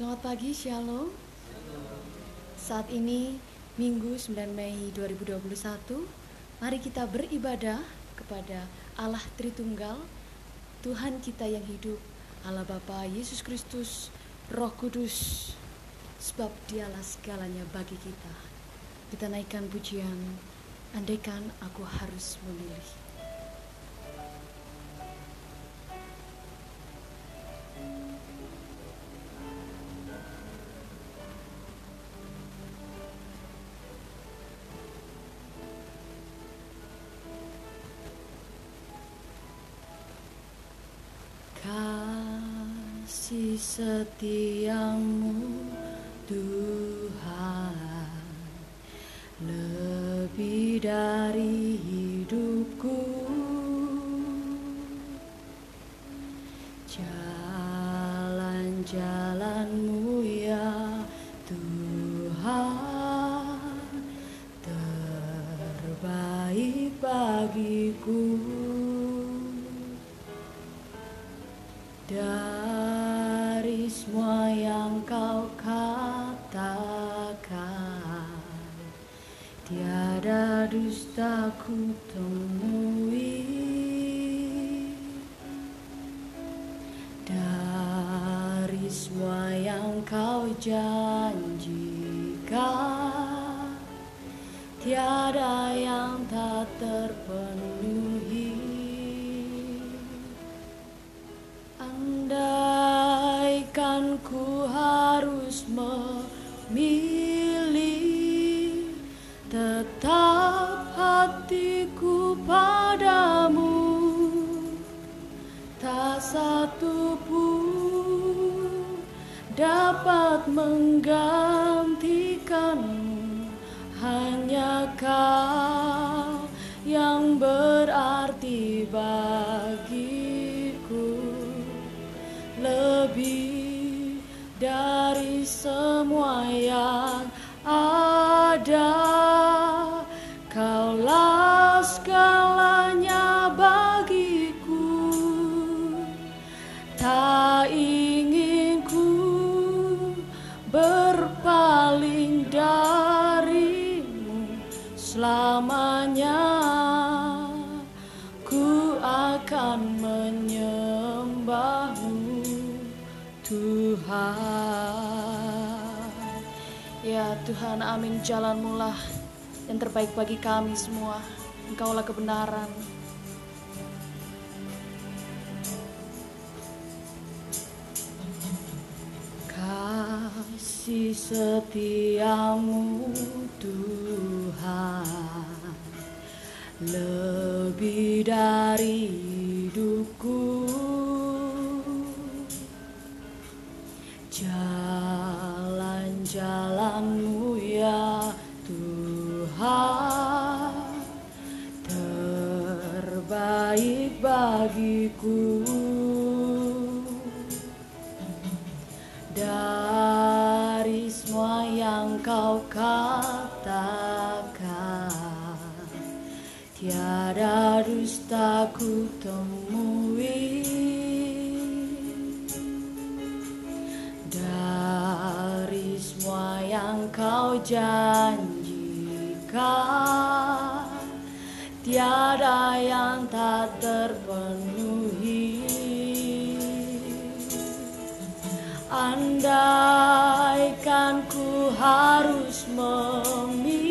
Selamat pagi, Shalom. Saat ini Minggu 9 Mei 2021, mari kita beribadah kepada Allah Tritunggal, Tuhan kita yang hidup, Allah Bapa Yesus Kristus, Roh Kudus, sebab dialah segalanya bagi kita. Kita naikkan pujian, andaikan aku harus memilih. Setiamu Tuhan. Lebih dari dusta ku temui dari semua yang kau janjikan dapat menggantikanmu Hanya kau yang berarti bagiku. Lebih dari semua yang amin jalanmu lah yang terbaik bagi kami semua. Engkaulah kebenaran. Kasih setiamu Tuhan. Lebih dari hidupku. Jalan-jalanmu bagiku. Dari semua yang kau katakan Tiada dusta ku temui. Dari semua yang kau janjikan Tiada yang tak terpenuhi. Andaikan ku harus memilih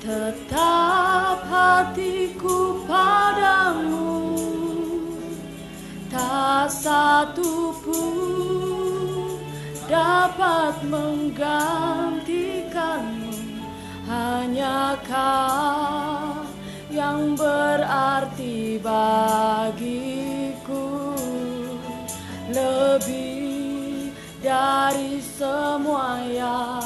Tetap hatiku padamu. Tak satu pun dapat menggantikanmu Hanya kau yang berarti bagiku. Lebih dari semua yang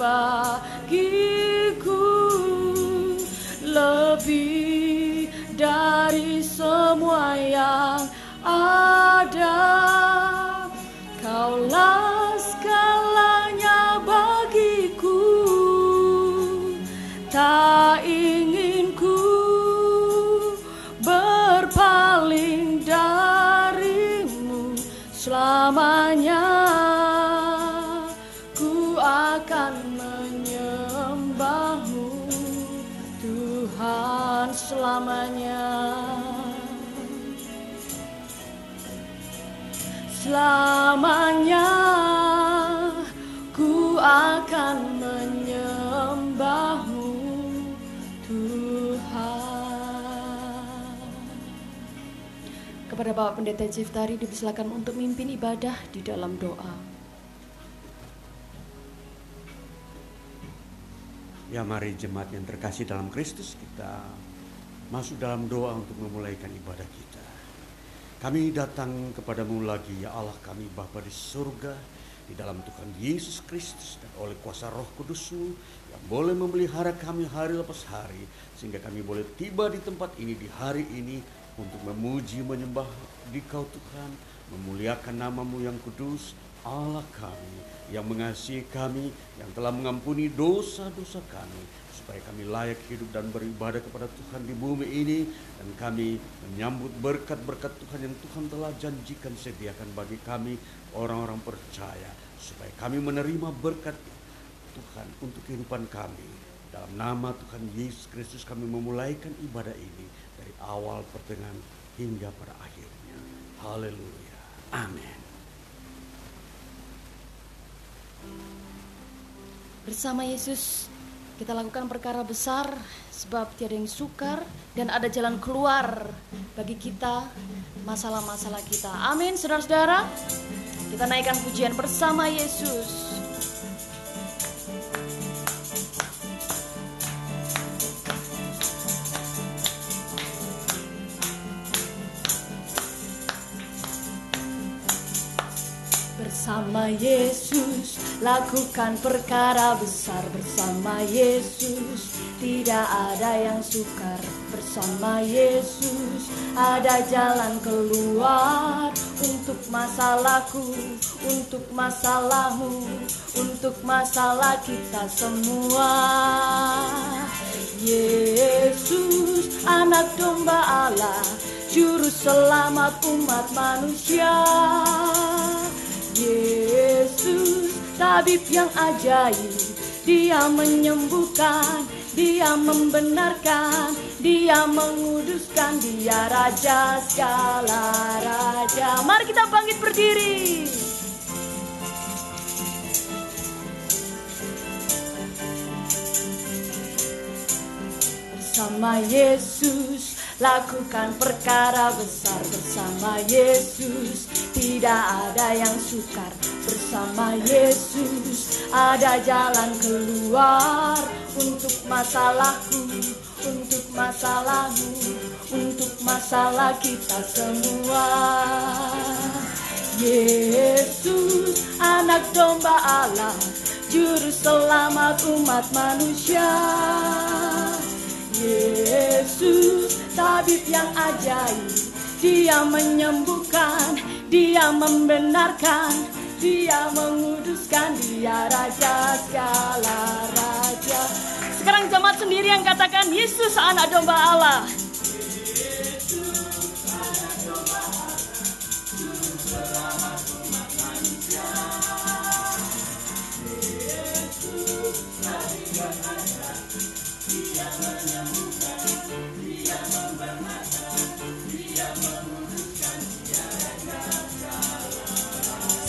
bagiku lebih dari semua yang ada. Kaulah segalanya bagiku. Tak ingin selamanya ku akan menyembahmu Tuhan kepada Bapak Pendeta Ciftari dipersilakan untuk mimpin ibadah di dalam doa Ya mari jemaat yang terkasih dalam Kristus kita masuk dalam doa untuk memulaikan ibadah kita. Kami datang kepadamu lagi ya Allah kami Bapa di surga di dalam Tuhan Yesus Kristus dan oleh kuasa roh kudusmu yang boleh memelihara kami hari lepas hari sehingga kami boleh tiba di tempat ini di hari ini untuk memuji menyembah di kau Tuhan. Memuliakan namamu yang kudus Allah kami yang mengasihi kami yang telah mengampuni dosa-dosa kami supaya kami layak hidup dan beribadah kepada Tuhan di bumi ini dan kami menyambut berkat-berkat Tuhan yang Tuhan telah janjikan sediakan bagi kami orang-orang percaya supaya kami menerima berkat Tuhan untuk kehidupan kami. Dalam nama Tuhan Yesus Kristus kami memulaikan ibadah ini dari awal pertengahan hingga pada akhirnya. Haleluya. Amin. Bersama Yesus kita lakukan perkara besar sebab tiada yang sukar dan ada jalan keluar bagi kita masalah-masalah kita. Amin, saudara-saudara. Kita naikkan pujian bersama Yesus. Bersama Yesus. Lakukan perkara besar bersama Yesus. Tidak ada yang sukar bersama Yesus. Ada jalan keluar untuk masalahku untuk masalahmu untuk masalah kita semua. Yesus anak domba Allah juru selamat umat manusia Yesus, tabib yang ajaib, dia menyembuhkan, dia membenarkan, dia menguduskan, dia raja segala raja. Mari kita bangkit berdiri. Bersama Yesus, lakukan perkara besar bersama Yesus. Tidak ada yang sukar bersama Yesus. Ada jalan keluar untuk masalahku untuk masalahmu untuk masalah kita semua. Yesus anak domba Allah juru selamat umat manusia Yesus. Tabib yang ajaib dia menyembuhkan dia membenarkan dia menguduskan dia raja segala raja. Sekarang jemaat sendiri yang katakan Yesus anak domba Allah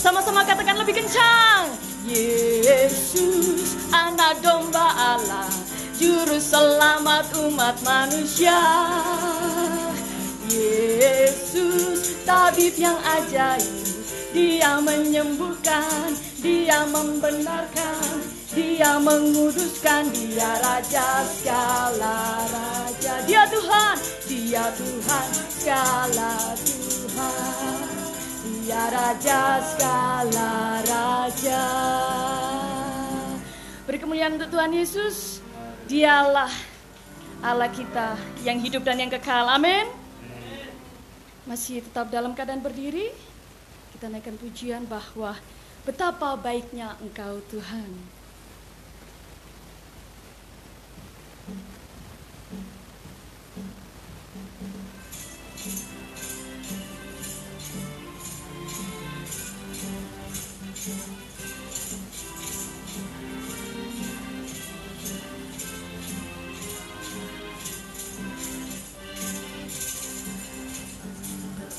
Sama-sama katakan lebih kencang. Yesus, anak domba Allah, juru selamat umat manusia. Yesus, tabib yang ajaib Dia menyembuhkan, dia membenarkan Dia menguduskan, dia raja segala raja Dia Tuhan, dia Tuhan segala Tuhan Dia raja segala raja Beri kemuliaan untuk Tuhan Yesus Dialah Allah kita yang hidup dan yang kekal. Amin. Masih tetap dalam keadaan berdiri, kita naikkan pujian bahwa betapa baiknya Engkau Tuhan.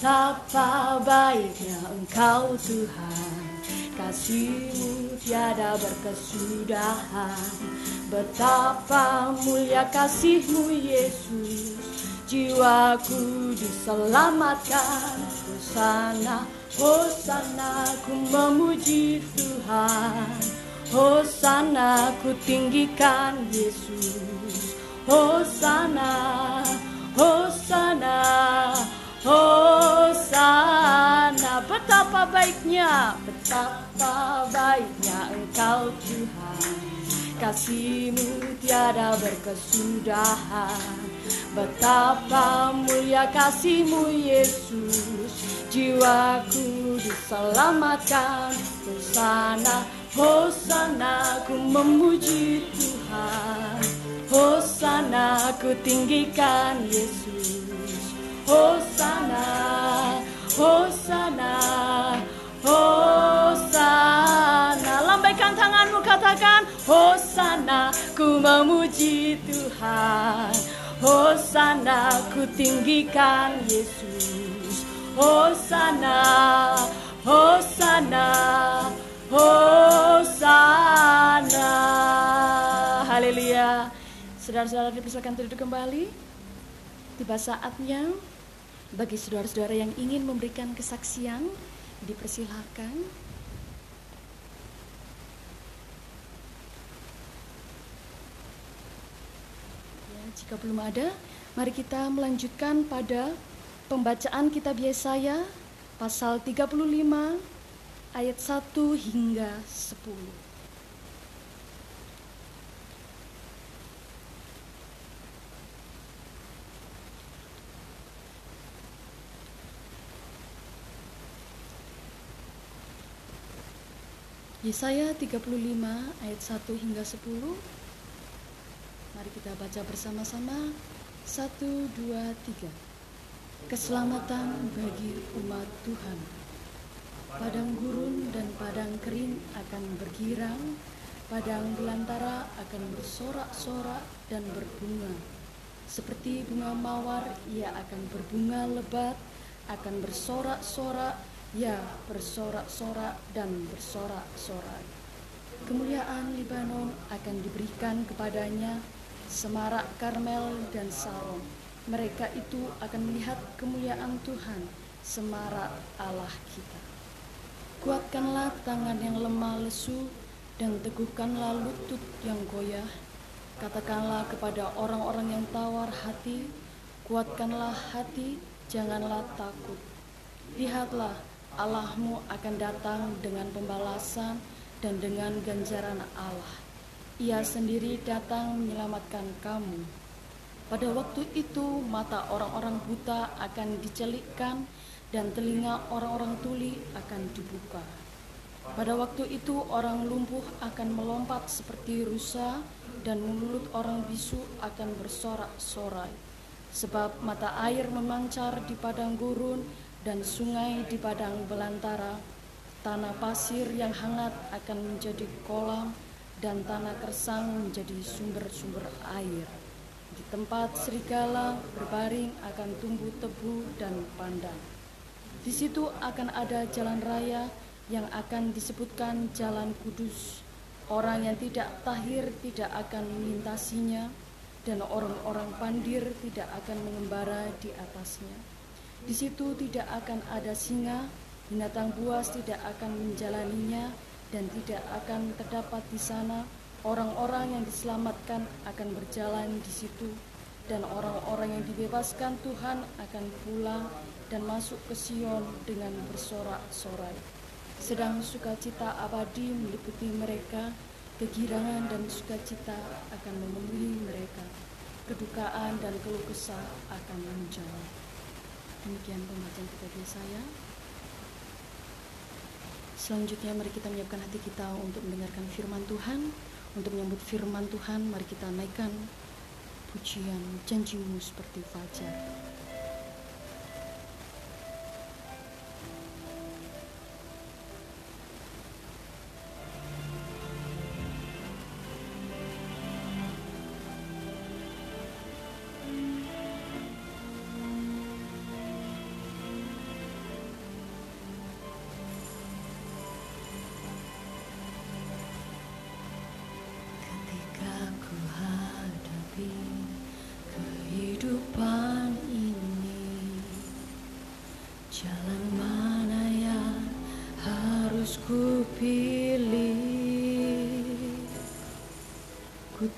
Betapa baiknya Engkau Tuhan. Kasihmu tiada berkesudahan. Betapa mulia kasihmu Yesus. Jiwaku diselamatkan. Hosana, Hosana ku memuji Tuhan. Hosana ku tinggikan Yesus. Hosana, Hosana Hosana Betapa baiknya Betapa baiknya Engkau Tuhan Kasihmu tiada berkesudahan. Betapa mulia kasihmu Yesus. Jiwaku diselamatkan. Hosana Hosana ku memuji Tuhan. Hosana ku tinggikan Yesus Hosana, Hosana, Hosana. Lambaikan tanganmu katakan Hosana, ku memuji Tuhan. Hosana, ku tinggikan Yesus. Hosana, Hosana, Hosana. Haleluya. Saudara-saudara dipersilakan duduk kembali. Tiba saatnya bagi saudara-saudara yang ingin memberikan kesaksian, dipersilahkan. Ya, jika belum ada, mari kita melanjutkan pada pembacaan kitab Yesaya pasal 35 ayat 1 hingga 10. Yesaya 35 ayat 1 hingga 10 Mari kita baca bersama-sama. 1, 2, 3 Keselamatan bagi umat Tuhan. Padang gurun dan padang kering akan bergirang Padang belantara akan bersorak-sorak dan berbunga. Seperti bunga mawar ia akan berbunga lebat Akan bersorak-sorak Ya, bersorak-sorak dan bersorak-sorak. Kemuliaan Libanon akan diberikan kepadanya, semarak Karmel dan Saron. Mereka itu akan melihat kemuliaan Tuhan, semarak Allah kita. Kuatkanlah tangan yang lemah lesu dan teguhkanlah lutut yang goyah. Katakanlah kepada orang-orang yang tawar hati, kuatkanlah hati, janganlah takut. Lihatlah, Allahmu akan datang dengan pembalasan dan dengan ganjaran Allah. Ia sendiri datang menyelamatkan kamu. Pada waktu itu mata orang-orang buta akan dicelikkan dan telinga orang-orang tuli akan dibuka. Pada waktu itu orang lumpuh akan melompat seperti rusa dan mulut orang bisu akan bersorak-sorai. Sebab mata air memancar di padang gurun dan sungai di padang belantara, tanah pasir yang hangat akan menjadi kolam, dan tanah kersang menjadi sumber-sumber air. Di tempat serigala berbaring akan tumbuh tebu dan pandan. Di situ akan ada jalan raya yang akan disebutkan jalan kudus. Orang yang tidak tahir tidak akan melintasinya, dan orang-orang pandir tidak akan mengembara di atasnya Di situ tidak akan ada singa, binatang buas tidak akan menjalaninya, dan tidak akan terdapat di sana orang-orang yang diselamatkan akan berjalan di situ, dan orang-orang yang dibebaskan Tuhan akan pulang dan masuk ke Sion dengan bersorak-sorai. Sedang sukacita abadi meliputi mereka, kegirangan dan sukacita akan memenuhi mereka kedukaan dan keluh kesah akan menjawab. Demikian pembacaan kita dari saya. Selanjutnya mari kita menyiapkan hati kita untuk mendengarkan firman Tuhan. Untuk menyambut firman Tuhan, mari kita naikkan pujian janjimu seperti fajar.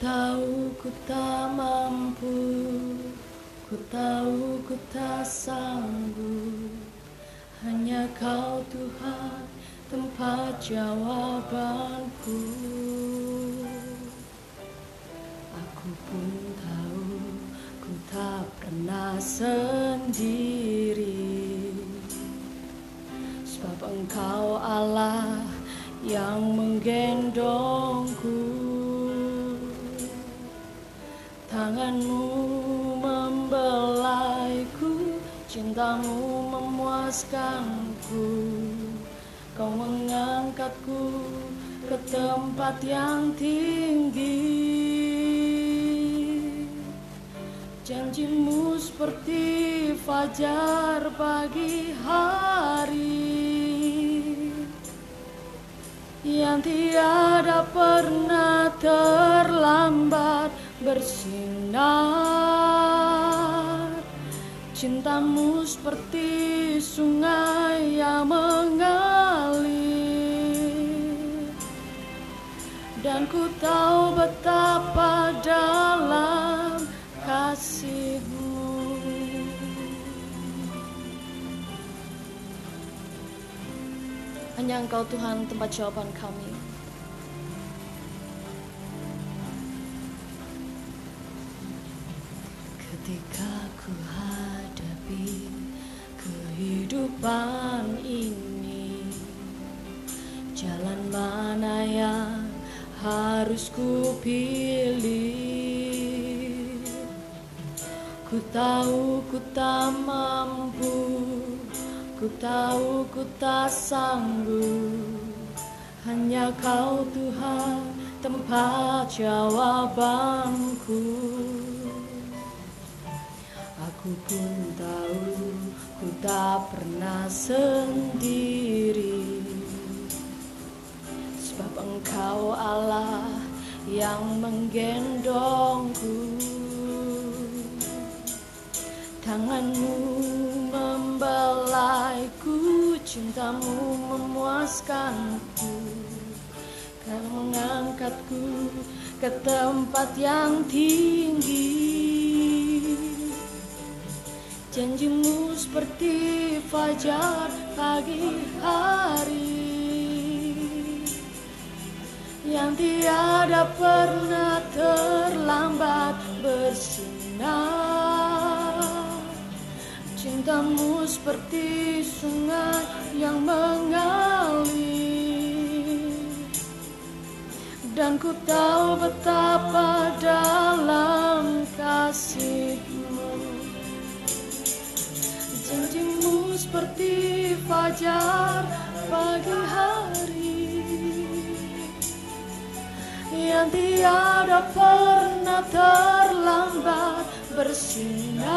Tahu ku tak mampu Ku tahu ku tak sanggup. Hanya kau Tuhan tempat jawabanku. Aku pun tahu ku tak pernah sendiri. Sebab engkau Allah yang menggendongku Cintamu memuaskanku. Kau mengangkatku ke tempat yang tinggi. Janjimu seperti fajar pagi hari. Yang tiada pernah terlambat bersinar Cintamu seperti sungai yang mengalir. Dan ku tahu betapa dalam kasihmu. Hanya engkau Tuhan tempat jawaban kami. Ketika ku hadapi kehidupan ini Jalan mana yang harus ku pilih? Ku tahu ku tak mampu Ku tahu ku tak sanggup. Hanya kau Tuhan tempat jawabanku Aku pun tahu ku tak pernah sendiri. Sebab engkau Allah yang menggendongku. Tanganmu membelaiku Cintamu memuaskanku. Kau mengangkatku ke tempat yang tinggi Janjimu seperti fajar pagi hari Yang tiada pernah terlambat bersinar. Cintamu seperti sungai yang mengalir. Dan ku tahu betapa dalam kasihmu seperti fajar pagi hari. Yang tiada pernah terlambat bersinar.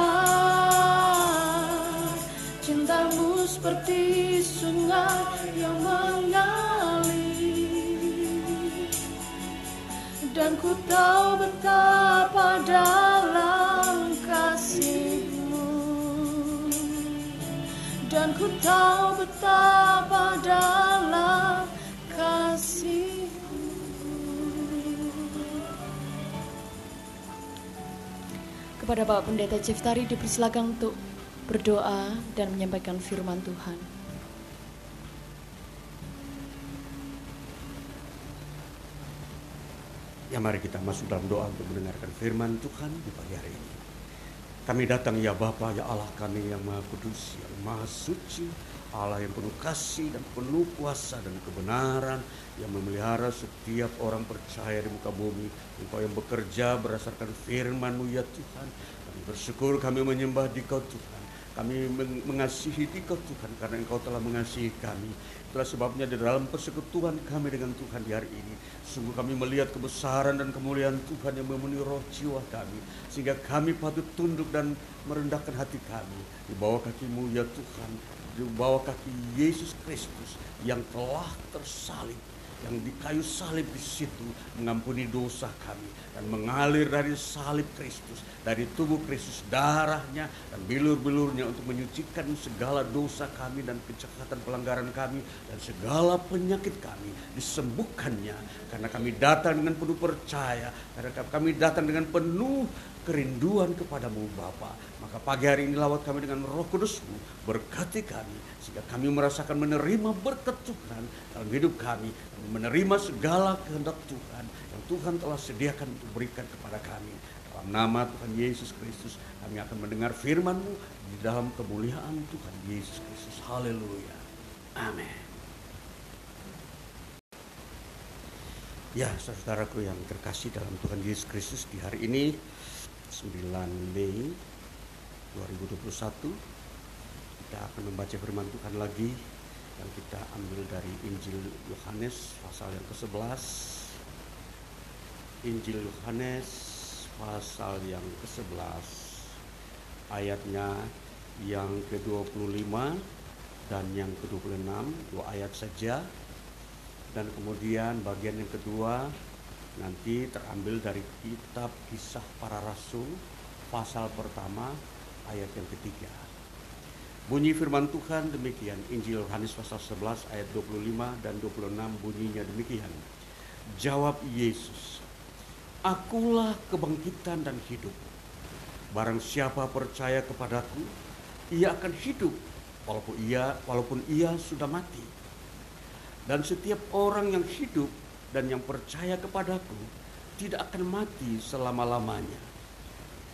Cintamu seperti sungai yang mengalir. Dan ku tahu betapa dalam Ku tahu betapa dalam kasihmu Kepada Bapak Pendeta Ciftari dipersilakan untuk berdoa dan menyampaikan firman Tuhan. Ya mari kita masuk dalam doa untuk mendengarkan firman Tuhan di pagi hari ini. Kami datang ya Bapa, ya Allah kami yang Maha Kudus, yang Maha Suci, Allah yang penuh kasih dan penuh kuasa dan kebenaran, yang memelihara setiap orang percaya di muka bumi. Engkau yang bekerja berdasarkan firman-Mu ya Tuhan. Kami bersyukur kami menyembah di Kau Tuhan. Kami mengasihi di Kau Tuhan karena Engkau telah mengasihi kami. Itulah sebabnya di dalam persekutuan kami dengan Tuhan di hari ini, sungguh kami melihat kebesaran dan kemuliaan Tuhan yang memenuhi roh jiwa kami, sehingga kami patut tunduk dan merendahkan hati kami. Di bawah kakimu ya Tuhan, di bawah kaki Yesus Kristus yang telah tersalib yang di kayu salib di situ mengampuni dosa kami dan mengalir dari salib Kristus dari tubuh Kristus darahnya dan bilur-bilurnya untuk menyucikan segala dosa kami dan kejahatan pelanggaran kami dan segala penyakit kami disembuhkannya karena kami datang dengan penuh percaya karena kami datang dengan penuh kerinduan kepadamu Bapa. Maka pagi hari ini lawat kami dengan roh kudusmu, berkati kami, sehingga kami merasakan menerima berkat Tuhan dalam hidup kami, menerima segala kehendak Tuhan yang Tuhan telah sediakan untuk berikan kepada kami. Nama Tuhan Yesus Kristus, kami akan mendengar firman-Mu di dalam kemuliaan Tuhan Yesus Kristus. Haleluya. Amin. Ya, saudaraku yang terkasih dalam Tuhan Yesus Kristus di hari ini 9 Mei 2021 kita akan membaca firman Tuhan lagi yang kita ambil dari Injil Yohanes pasal yang ke-11 Injil Yohanes pasal yang ke-11 ayatnya yang ke-25 dan yang ke-26 dua ayat saja dan kemudian bagian yang kedua nanti terambil dari kitab kisah para rasul pasal pertama ayat yang ketiga. Bunyi firman Tuhan demikian, Injil Yohanes pasal 11 ayat 25 dan 26 bunyinya demikian. Jawab Yesus, Akulah kebangkitan dan hidup. Barang siapa percaya kepadaku, ia akan hidup walaupun ia walaupun ia sudah mati. Dan setiap orang yang hidup dan yang percaya kepadaku tidak akan mati selama-lamanya.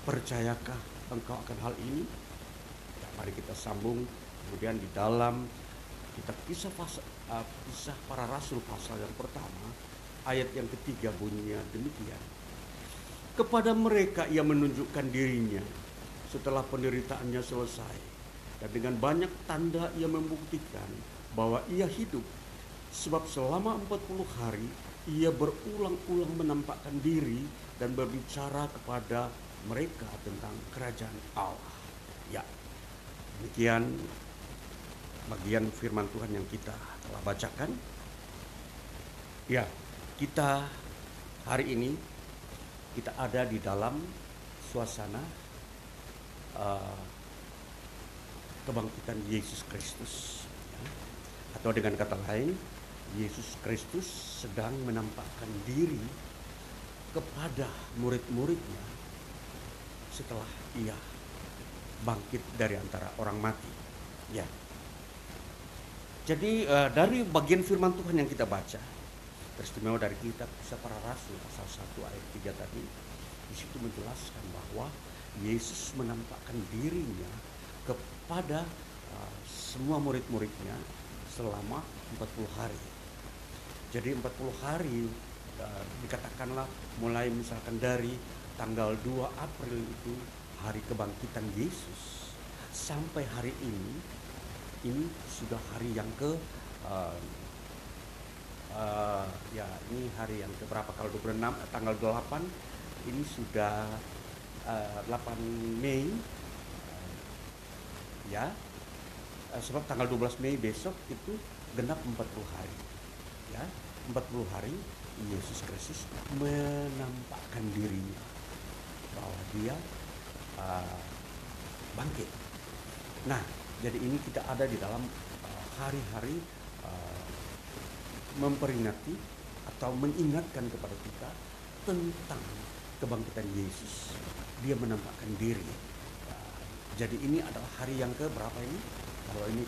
Percayakah engkau akan hal ini? Ya, mari kita sambung kemudian di dalam kitab kisah, uh, kisah para rasul pasal yang pertama ayat yang ketiga bunyinya demikian. Kepada mereka ia menunjukkan dirinya setelah penderitaannya selesai dan dengan banyak tanda ia membuktikan bahwa ia hidup Sebab selama 40 hari ia berulang-ulang menampakkan diri dan berbicara kepada mereka tentang kerajaan Allah. Ya, demikian bagian firman Tuhan yang kita telah bacakan. Ya, kita hari ini kita ada di dalam suasana uh, kebangkitan Yesus Kristus. Ya. Atau dengan kata lain, Yesus Kristus sedang menampakkan diri kepada murid-muridnya setelah ia bangkit dari antara orang mati. Ya. Jadi uh, dari bagian firman Tuhan yang kita baca, teristimewa dari kitab kisah para rasul pasal 1 ayat 3 tadi, di situ menjelaskan bahwa Yesus menampakkan dirinya kepada uh, semua murid-muridnya selama 40 hari. Jadi 40 hari uh, dikatakanlah mulai misalkan dari tanggal 2 April itu hari kebangkitan Yesus sampai hari ini ini sudah hari yang ke uh, uh, ya ini hari yang ke berapa kalau 26 tanggal 8 ini sudah uh, 8 Mei. Uh, ya. Uh, sebab tanggal 12 Mei besok itu genap 40 hari. Ya 40 hari Yesus Kristus menampakkan dirinya bahwa dia uh, bangkit. Nah, Jadi ini kita ada di dalam hari-hari uh, memperingati atau mengingatkan kepada kita tentang kebangkitan Yesus. Dia menampakkan diri. Uh, jadi ini adalah hari yang ke berapa ini? Kalau ini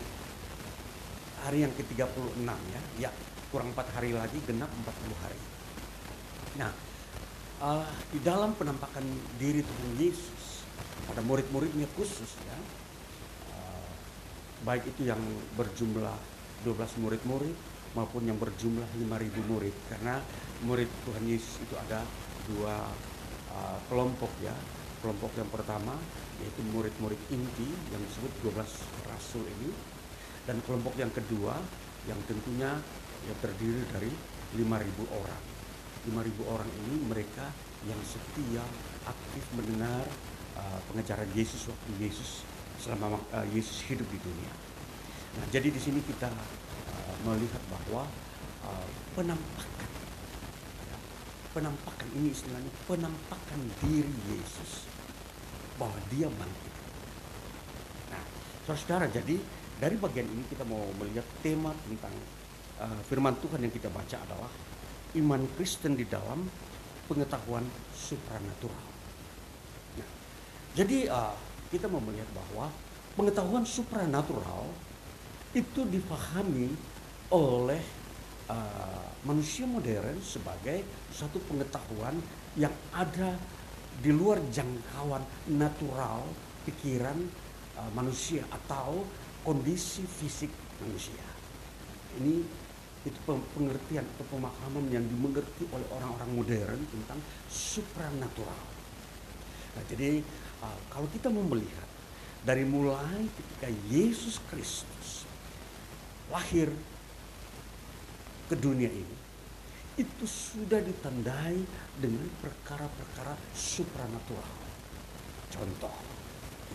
hari yang ke-36 ya. Ya, kurang empat hari lagi genap 40 hari. Nah, uh, di dalam penampakan diri Tuhan Yesus pada murid-muridnya khusus ya, uh, baik itu yang berjumlah 12 murid-murid maupun yang berjumlah 5.000 murid. Karena murid Tuhan Yesus itu ada dua uh, kelompok ya. Kelompok yang pertama yaitu murid-murid inti yang disebut 12 rasul ini. Dan kelompok yang kedua yang tentunya ya terdiri dari 5.000 orang. 5.000 orang ini mereka yang setia aktif mendengar uh, pengejaran Yesus waktu Yesus selama uh, Yesus hidup di dunia. Nah, jadi di sini kita melihat bahwa uh, penampakan ya, penampakan ini istilahnya penampakan diri Yesus bahwa dia bangkit. Nah, saudara-saudara, jadi dari bagian ini kita mau melihat tema tentang uh, firman Tuhan yang kita baca adalah iman Kristen di dalam pengetahuan supranatural. Nah, jadi uh, kita mau melihat bahwa pengetahuan supranatural itu dipahami oleh uh, manusia modern sebagai satu pengetahuan yang ada di luar jangkauan natural pikiran uh, manusia atau kondisi fisik manusia. Ini itu pengertian atau pemahaman yang dimengerti oleh orang-orang modern tentang supranatural. Nah, jadi uh, kalau kita mau melihat dari mulai ketika Yesus Kristus lahir ke dunia ini, itu sudah ditandai dengan perkara-perkara supranatural. Contoh,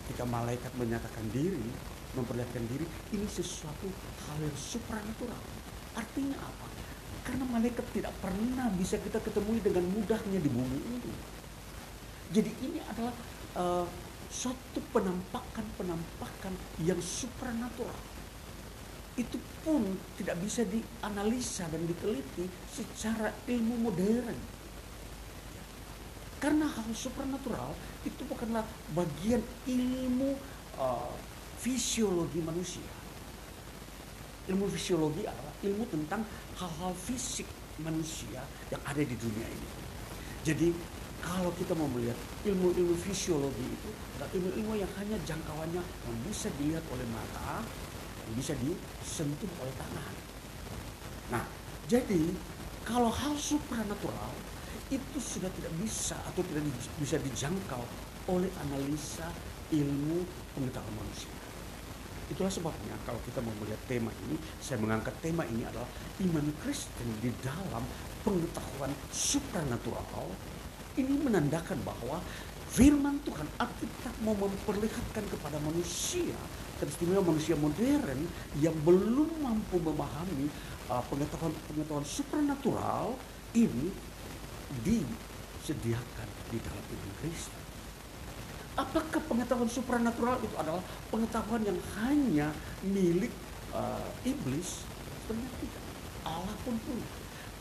ketika malaikat menyatakan diri, memperlihatkan diri, ini sesuatu hal yang supranatural Artinya apa? Karena malaikat tidak pernah bisa kita ketemui dengan mudahnya di bumi ini. Jadi ini adalah uh, suatu penampakan-penampakan yang supranatural. Itu pun tidak bisa dianalisa dan diteliti secara ilmu modern. Karena hal supranatural itu bukanlah bagian ilmu uh, fisiologi manusia Ilmu fisiologi adalah ilmu tentang hal-hal fisik manusia yang ada di dunia ini. Jadi kalau kita mau melihat ilmu-ilmu fisiologi itu adalah ilmu-ilmu yang hanya jangkauannya yang bisa dilihat oleh mata, yang bisa disentuh oleh tangan. Nah, jadi kalau hal supranatural itu sudah tidak bisa atau tidak bisa dijangkau oleh analisa ilmu pengetahuan manusia. Itulah sebabnya kalau kita mau melihat tema ini, saya mengangkat tema ini adalah iman Kristen di dalam pengetahuan supranatural. Ini menandakan bahwa firman Tuhan Alkitab mau memperlihatkan kepada manusia, teristimewa manusia modern yang belum mampu memahami uh, pengetahuan-pengetahuan supranatural ini disediakan di dalam iman Kristen. Apakah pengetahuan supranatural itu adalah pengetahuan yang hanya milik uh, iblis? Ternyata tidak. Allah pun punya.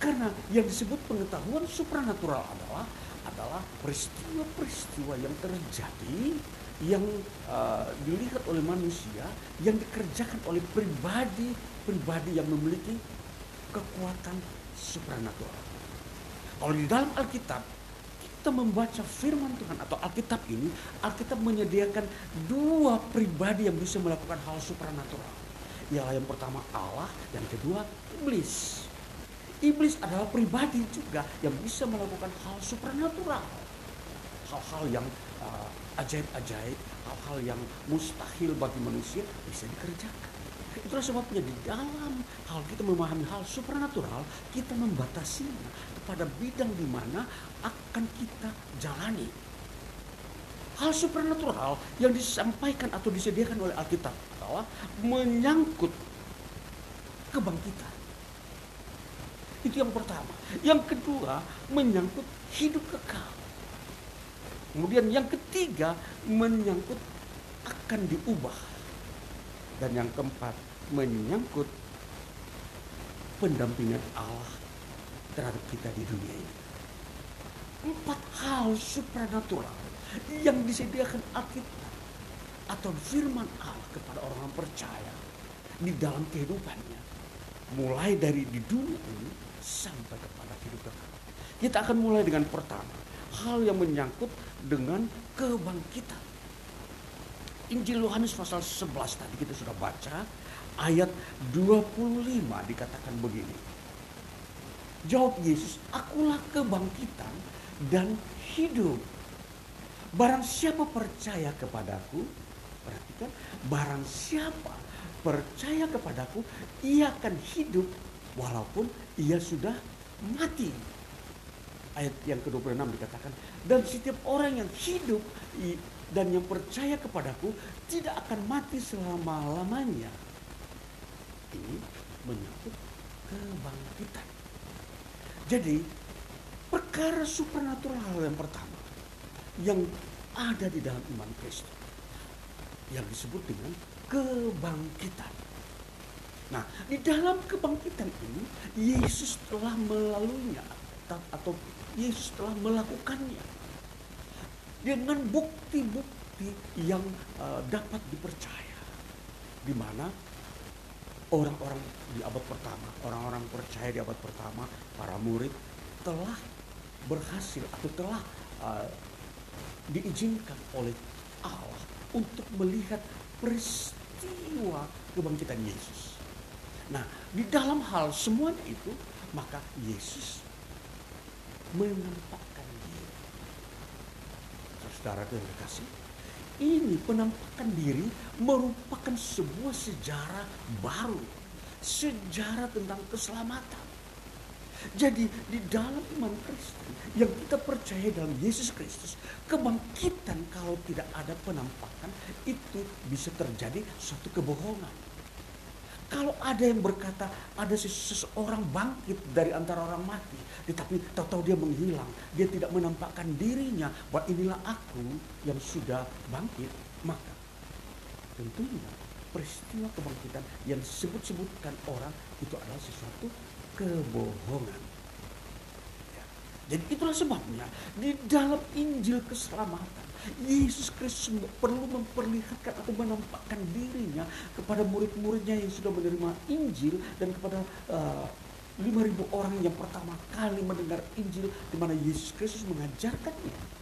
Karena yang disebut pengetahuan supranatural adalah adalah peristiwa-peristiwa yang terjadi yang uh, dilihat oleh manusia yang dikerjakan oleh pribadi-pribadi yang memiliki kekuatan supranatural. Kalau di dalam Alkitab kita membaca firman Tuhan atau Alkitab ini, Alkitab menyediakan dua pribadi yang bisa melakukan hal supranatural. Ialah yang pertama Allah, yang kedua iblis. Iblis adalah pribadi juga yang bisa melakukan hal supranatural. Hal-hal yang uh, ajaib-ajaib, hal-hal yang mustahil bagi manusia bisa dikerjakan. Itulah sebabnya di dalam hal kita memahami hal supranatural, kita membatasinya kepada bidang di mana akan kita jalani. Hal supranatural yang disampaikan atau disediakan oleh Alkitab adalah menyangkut kebangkitan. Itu yang pertama. Yang kedua, menyangkut hidup kekal. Kemudian yang ketiga, menyangkut akan diubah Dan yang keempat, menyangkut pendampingan Allah terhadap kita di dunia ini. Empat hal supranatural yang disediakan Alkitab atau firman Allah kepada orang percaya di dalam kehidupannya. Mulai dari di dunia ini sampai kepada kehidupan Kita akan mulai dengan pertama, hal yang menyangkut dengan kebangkitan. Injil Yohanes pasal 11 tadi kita sudah baca ayat 25 dikatakan begini. Jawab Yesus, akulah kebangkitan dan hidup. Barang siapa percaya kepadaku, perhatikan, barang siapa percaya kepadaku, ia akan hidup walaupun ia sudah mati. Ayat yang ke-26 dikatakan, dan setiap orang yang hidup dan yang percaya kepadaku tidak akan mati selama-lamanya. Ini menyangkut kebangkitan. Jadi perkara supernatural yang pertama yang ada di dalam iman Kristus yang disebut dengan kebangkitan. Nah, di dalam kebangkitan ini Yesus telah melaluinya atau Yesus telah melakukannya dengan bukti-bukti yang uh, dapat dipercaya. Di mana orang-orang di abad pertama, orang-orang percaya di abad pertama, para murid telah berhasil atau telah uh, diizinkan oleh Allah untuk melihat peristiwa kebangkitan Yesus. Nah, di dalam hal semuanya itu, maka Yesus menampak saudara yang dikasih, ini penampakan diri merupakan sebuah sejarah baru. Sejarah tentang keselamatan. Jadi di dalam iman Kristen yang kita percaya dalam Yesus Kristus, kebangkitan kalau tidak ada penampakan itu bisa terjadi suatu kebohongan. Kalau ada yang berkata ada seseorang bangkit dari antara orang mati, tetapi tahu-tahu dia menghilang, dia tidak menampakkan dirinya bahwa inilah aku yang sudah bangkit, maka tentunya peristiwa kebangkitan yang disebut-sebutkan orang itu adalah sesuatu kebohongan. Ya. Jadi itulah sebabnya di dalam Injil keselamatan Yesus Kristus perlu memperlihatkan atau menampakkan dirinya kepada murid-muridnya yang sudah menerima Injil dan kepada uh, 5.000 orang yang pertama kali mendengar Injil di mana Yesus Kristus mengajarkannya.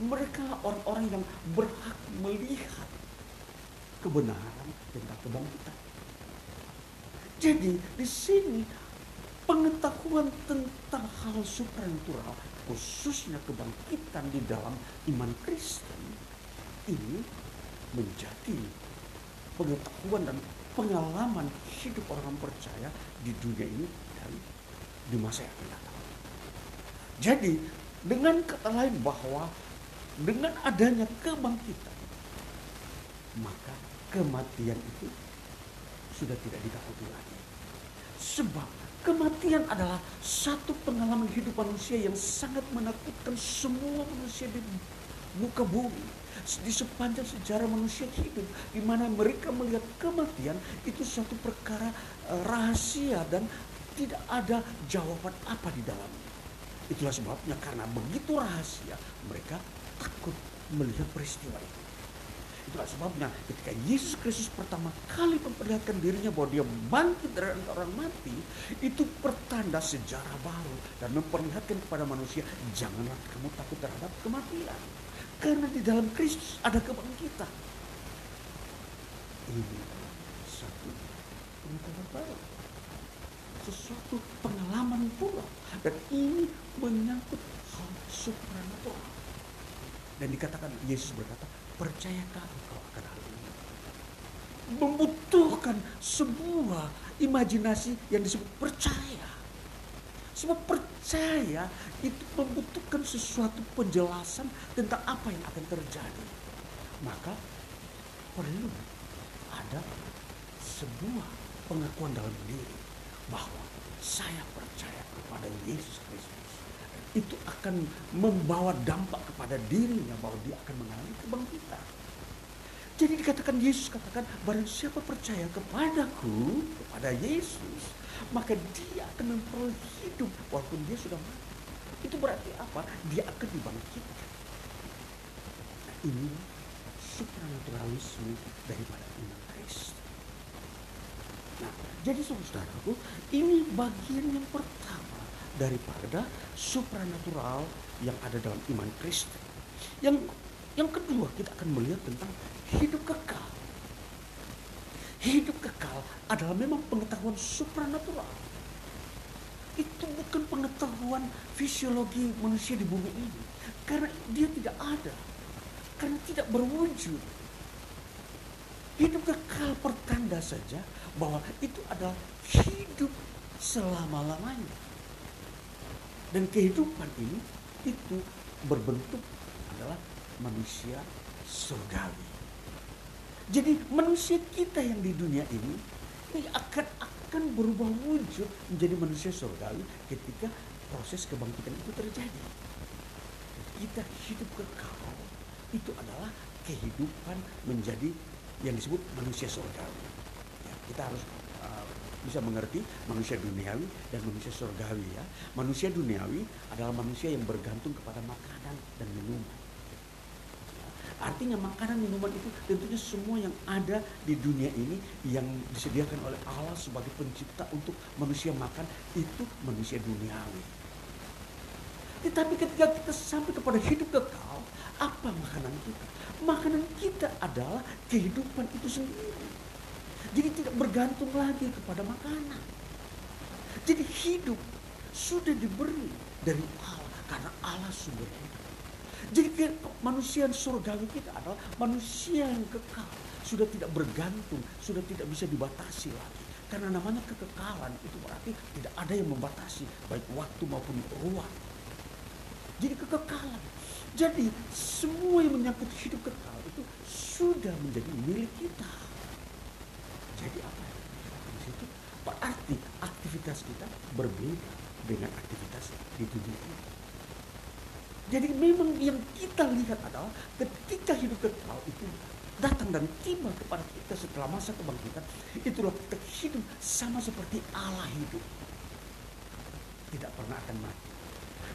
Mereka orang-orang yang berhak melihat kebenaran tentang kebangkitan. Jadi di sini pengetahuan tentang hal supernatural khususnya kebangkitan di dalam iman Kristen ini menjadi pengetahuan dan pengalaman hidup orang percaya di dunia ini dan di masa yang akan datang. Jadi dengan kata lain bahwa dengan adanya kebangkitan maka kematian itu sudah tidak ditakuti lagi. Sebab Kematian adalah satu pengalaman hidup manusia yang sangat menakutkan semua manusia di muka bumi. Di sepanjang sejarah manusia hidup, di mana mereka melihat kematian itu satu perkara uh, rahasia dan tidak ada jawaban apa di dalamnya. Itulah sebabnya karena begitu rahasia, mereka takut melihat peristiwa itu. Itulah sebabnya ketika Yesus Kristus pertama kali memperlihatkan dirinya bahwa dia bangkit dari antara orang mati, itu pertanda sejarah baru dan memperlihatkan kepada manusia, janganlah kamu takut terhadap kematian. Karena di dalam Kristus ada kebangkitan. Ini satu pengetahuan baru. Sesuatu pengalaman pula. Dan ini menyangkut hal supranatural. Dan dikatakan, Yesus berkata, Percayakah engkau akan hal ini? Membutuhkan sebuah imajinasi yang disebut percaya. Sebab percaya itu membutuhkan sesuatu penjelasan tentang apa yang akan terjadi. Maka perlu ada sebuah pengakuan dalam diri bahwa saya percaya kepada Yesus Kristus itu akan membawa dampak kepada dirinya bahwa dia akan mengalami kebangkitan. Jadi dikatakan Yesus katakan barang siapa percaya kepadaku, kepada Yesus, maka dia akan memperoleh hidup walaupun dia sudah mati. Itu berarti apa? Dia akan dibangkitkan. Nah, ini supranaturalisme daripada iman Kristus. Nah, jadi saudaraku, ini bagian yang pertama daripada supranatural yang ada dalam iman Kristen. Yang yang kedua kita akan melihat tentang hidup kekal. Hidup kekal adalah memang pengetahuan supranatural. Itu bukan pengetahuan fisiologi manusia di bumi ini. Karena dia tidak ada. Karena tidak berwujud. Hidup kekal pertanda saja bahwa itu adalah hidup selama-lamanya. Dan kehidupan ini itu berbentuk adalah manusia surgawi. Jadi manusia kita yang di dunia ini ini akan akan berubah wujud menjadi manusia surgawi ketika proses kebangkitan itu terjadi. Kita hidup kekal itu adalah kehidupan menjadi yang disebut manusia surgawi. Ya, kita harus bisa mengerti manusia duniawi dan manusia surgawi ya. Manusia duniawi adalah manusia yang bergantung kepada makanan dan minuman. Artinya makanan minuman itu tentunya semua yang ada di dunia ini yang disediakan oleh Allah sebagai pencipta untuk manusia makan itu manusia duniawi. Tetapi ketika kita sampai kepada hidup kekal, apa makanan kita? Makanan kita adalah kehidupan itu sendiri. Jadi tidak bergantung lagi kepada makanan. Jadi hidup sudah diberi dari Allah karena Allah sumber hidup. Jadi manusia surgawi kita adalah manusia yang kekal. Sudah tidak bergantung, sudah tidak bisa dibatasi lagi. Karena namanya kekekalan itu berarti tidak ada yang membatasi baik waktu maupun ruang. Jadi kekekalan. Jadi semua yang menyangkut hidup kekal itu sudah menjadi milik kita. Jadi apa di situ? Berarti aktivitas kita berbeda dengan aktivitas di dunia ini. Jadi memang yang kita lihat adalah ketika hidup kekal itu datang dan tiba kepada kita setelah masa kebangkitan, itulah kita hidup sama seperti Allah hidup. Tidak pernah akan mati.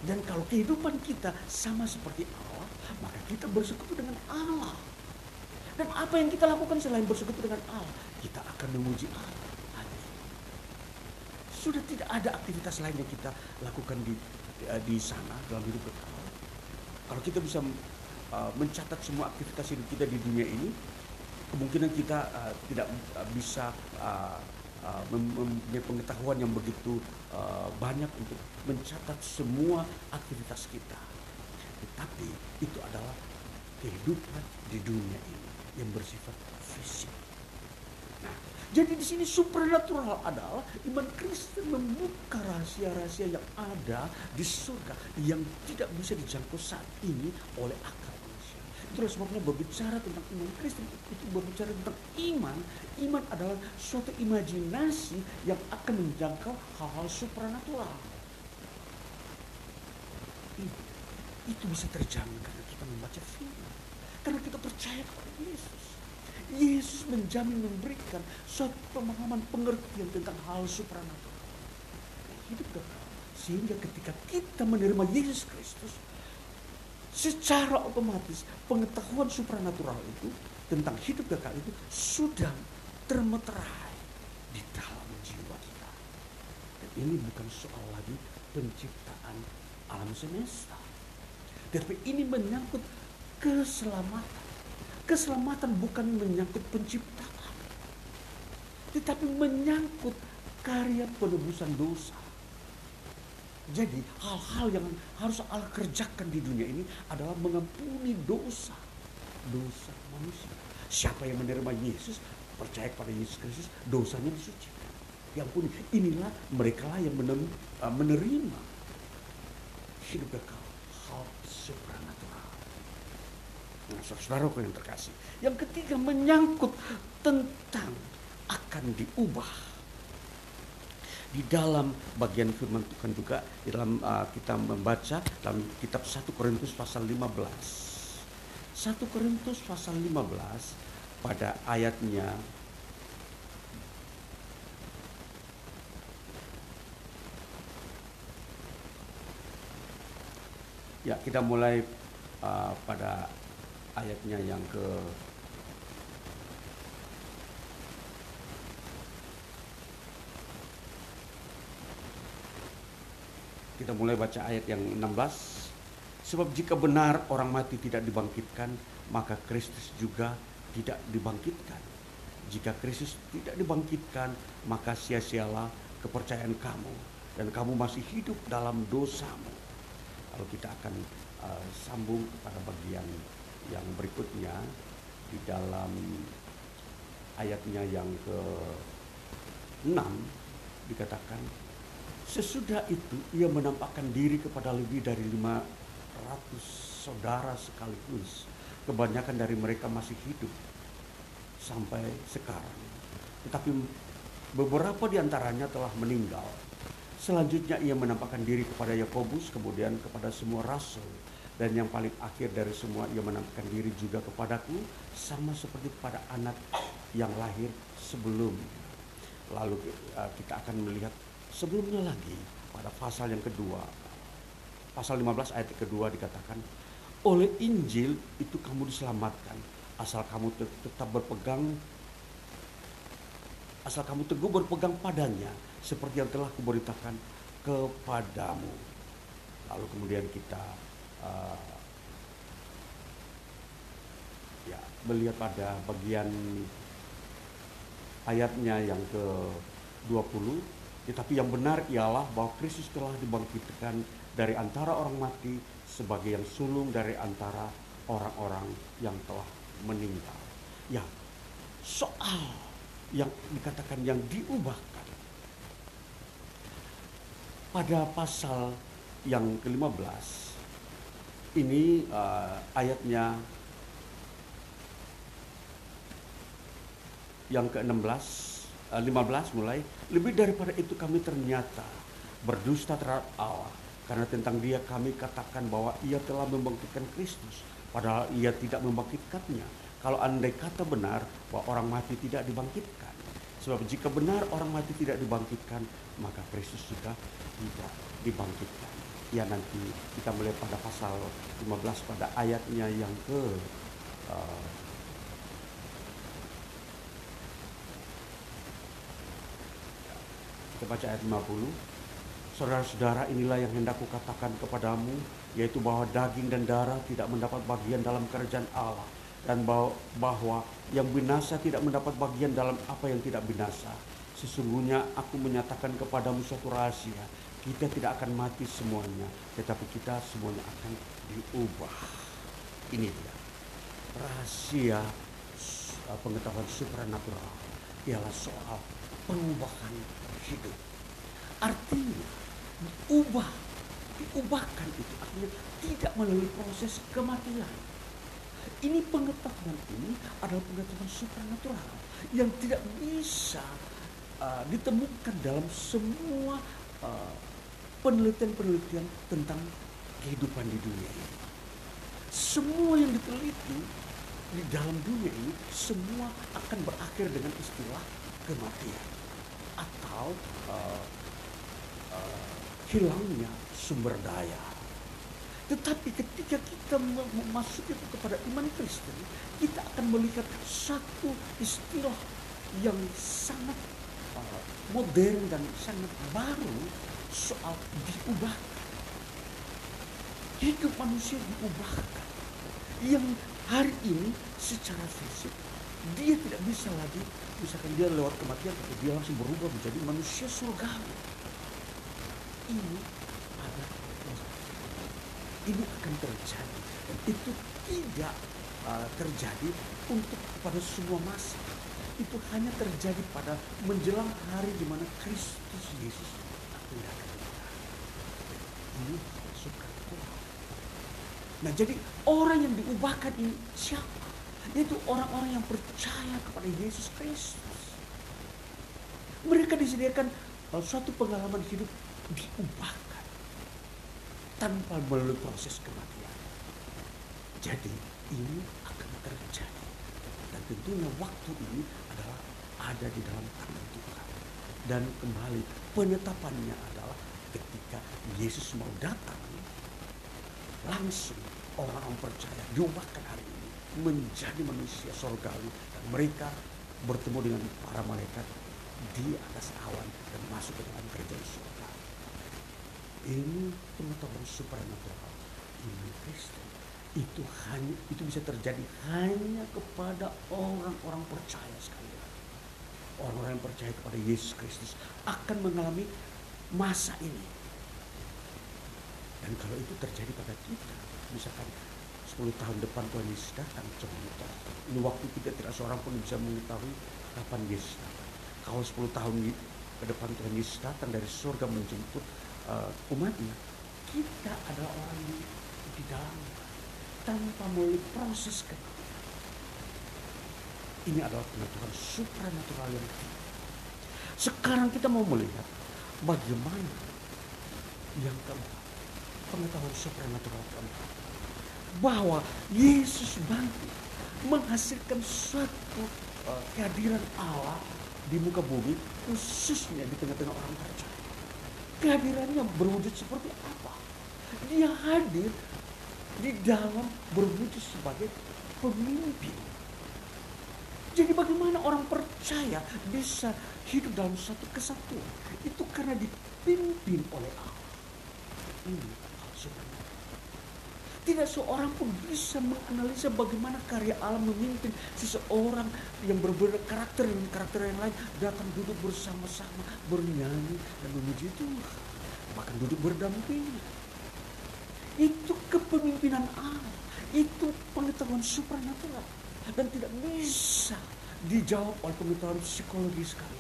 Dan kalau kehidupan kita sama seperti Allah, maka kita bersekutu dengan Allah. Dan apa yang kita lakukan selain bersekutu dengan Allah? Kita akan memuji Allah. Sudah tidak ada aktivitas lain yang kita lakukan di di sana dalam hidup kekal kalau kita bisa uh, mencatat semua aktivitas hidup kita di dunia ini, kemungkinan kita uh, tidak bisa uh, mempunyai pengetahuan yang begitu banyak untuk mencatat semua aktivitas kita. Tetapi itu adalah kehidupan di dunia ini yang bersifat. Jadi di sini supernatural adalah iman Kristen membuka rahasia-rahasia yang ada di surga yang tidak bisa dijangkau saat ini oleh akal manusia. Itulah sebabnya berbicara tentang iman Kristen itu berbicara tentang iman. Iman adalah suatu imajinasi yang akan menjangkau hal-hal supernatural. Itu, itu bisa terjangkau kita membaca firman. Karena kita percaya kepada Yesus. Yesus menjamin memberikan suatu pemahaman pengertian tentang hal supranatural. Hidup kekal. Sehingga ketika kita menerima Yesus Kristus, secara otomatis pengetahuan supranatural itu tentang hidup kekal itu sudah termeterai di dalam jiwa kita. Dan ini bukan soal lagi penciptaan alam semesta. Tetapi ini menyangkut keselamatan Keselamatan bukan menyangkut penciptaan, tetapi menyangkut karya penebusan dosa. Jadi hal-hal yang harus Allah kerjakan di dunia ini adalah mengampuni dosa. Dosa manusia. Siapa yang menerima Yesus, percaya kepada Yesus Kristus, dosanya disucikan. Yang pun inilah mereka lah yang menerima hidup kekal. Hal supranatural. Nah, saudaraku yang terkasih. Yang ketiga menyangkut tentang akan diubah. Di dalam bagian firman Tuhan juga di dalam uh, kita membaca dalam kitab 1 Korintus pasal 15. 1 Korintus pasal 15 pada ayatnya Ya, kita mulai uh, pada ayatnya yang ke Kita mulai baca ayat yang 16. Sebab jika benar orang mati tidak dibangkitkan, maka Kristus juga tidak dibangkitkan. Jika Kristus tidak dibangkitkan, maka sia-sialah kepercayaan kamu dan kamu masih hidup dalam dosamu. Lalu kita akan uh, sambung pada bagian yang berikutnya di dalam ayatnya yang ke 6 dikatakan sesudah itu ia menampakkan diri kepada lebih dari 500 saudara sekaligus kebanyakan dari mereka masih hidup sampai sekarang tetapi beberapa di antaranya telah meninggal Selanjutnya ia menampakkan diri kepada Yakobus, kemudian kepada semua rasul. Dan yang paling akhir dari semua ia menampakkan diri juga kepadaku, sama seperti kepada anak yang lahir sebelum. Lalu uh, kita akan melihat sebelumnya lagi pada pasal yang kedua. Pasal 15 ayat kedua dikatakan, oleh Injil itu kamu diselamatkan, asal kamu tetap berpegang asal kamu teguh berpegang padanya seperti yang telah kuberitakan kepadamu. Lalu kemudian kita uh, ya melihat pada bagian ayatnya yang ke 20 tetapi yang benar ialah bahwa Kristus telah dibangkitkan dari antara orang mati sebagai yang sulung dari antara orang-orang yang telah meninggal. Ya, soal yang dikatakan yang diubahkan pada pasal yang ke-15 ini uh, ayatnya yang ke-16 uh, 15 mulai lebih daripada itu kami ternyata berdusta terhadap Allah karena tentang dia kami katakan bahwa ia telah membangkitkan Kristus padahal ia tidak membangkitkannya kalau andai kata benar bahwa orang mati tidak dibangkitkan sebab jika benar orang mati tidak dibangkitkan maka Kristus juga tidak dibangkitkan. Ya nanti kita melihat pada pasal 15 pada ayatnya yang ke uh, kita baca ayat 50 Saudara-saudara inilah yang hendak kukatakan kepadamu yaitu bahwa daging dan darah tidak mendapat bagian dalam kerajaan Allah dan bahwa yang binasa tidak mendapat bagian dalam apa yang tidak binasa Sesungguhnya aku menyatakan kepadamu suatu rahasia. Kita tidak akan mati semuanya, tetapi kita semuanya akan diubah. Ini dia. Rahasia uh, pengetahuan supranatural ialah soal perubahan hidup. Artinya diubah, diubahkan itu artinya tidak melalui proses kematian. Ini pengetahuan ini adalah pengetahuan supranatural yang tidak bisa uh, ditemukan dalam semua uh, penelitian-penelitian tentang kehidupan di dunia ini. Semua yang diteliti di dalam dunia ini semua akan berakhir dengan istilah kematian atau uh, uh, hilangnya sumber daya. Tetapi ketika kita memasuki kepada iman Kristen, kita akan melihat satu istilah yang sangat modern dan sangat baru soal diubahkan. Hidup manusia diubahkan. Yang hari ini secara fisik dia tidak bisa lagi misalkan dia lewat kematian tapi dia langsung berubah menjadi manusia surgawi. Ini ada ini akan terjadi dan itu tidak uh, terjadi untuk pada semua masa itu hanya terjadi pada menjelang hari di mana Kristus Yesus akan datang. Ini suka Tuhan. Nah jadi orang yang diubahkan ini siapa? Yaitu orang-orang yang percaya kepada Yesus Kristus. Mereka disediakan suatu pengalaman hidup diubahkan tanpa melalui proses kematian. Jadi ini akan terjadi dan tentunya waktu ini adalah ada di dalam tangan Tuhan. Dan kembali penetapannya ketika Yesus mau datang langsung orang-orang percaya diubahkan hari ini menjadi manusia sorgawi dan mereka bertemu dengan para malaikat di atas awan dan masuk ke dalam kerajaan surga. Ini pengetahuan supernatural iman Kristen itu hanya itu bisa terjadi hanya kepada orang-orang percaya sekali. Orang-orang yang percaya kepada Yesus Kristus akan mengalami masa ini. Dan kalau itu terjadi pada kita, misalkan 10 tahun depan Tuhan Yesus datang contoh. Ini waktu kita tidak seorang pun bisa mengetahui kapan Yesus datang. Kalau 10 tahun ke depan Tuhan Yesus datang dari surga menjemput uh, umatnya, kita adalah orang di, di dalam tanpa melalui proses ke ini adalah pengetahuan supranatural yang tinggi. Sekarang kita mau melihat bagaimana yang keempat, pengetahuan supranatural keempat bahwa Yesus bangkit menghasilkan suatu uh, kehadiran Allah di muka bumi khususnya di tengah-tengah orang percaya. Kehadirannya berwujud seperti apa? Dia hadir di dalam berwujud sebagai pemimpin. Jadi bagaimana orang percaya bisa hidup dalam satu kesatuan? Itu karena dipimpin oleh Allah. Ini tidak seorang pun bisa menganalisa bagaimana karya Allah memimpin seseorang yang berbeda karakter dengan karakter yang lain datang duduk bersama-sama bernyanyi dan memuji Tuhan. Bahkan duduk berdampingan. Itu kepemimpinan Allah. Itu pengetahuan supernatural. Dan tidak bisa dijawab oleh pengetahuan psikologi sekali.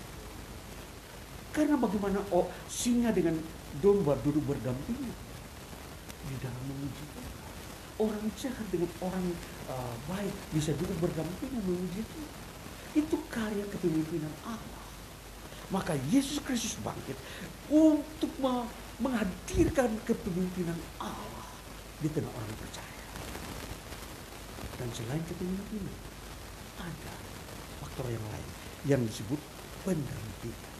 Karena bagaimana oh, singa dengan domba duduk berdampingan di dalam memuji Tuhan orang jahat dengan orang uh, baik bisa duduk berdampingan memuji Tuhan. Itu karya kepemimpinan Allah. Maka Yesus Kristus bangkit untuk menghadirkan kepemimpinan Allah di tengah orang percaya. Dan selain kepemimpinan, ada faktor yang lain yang disebut pendampingan.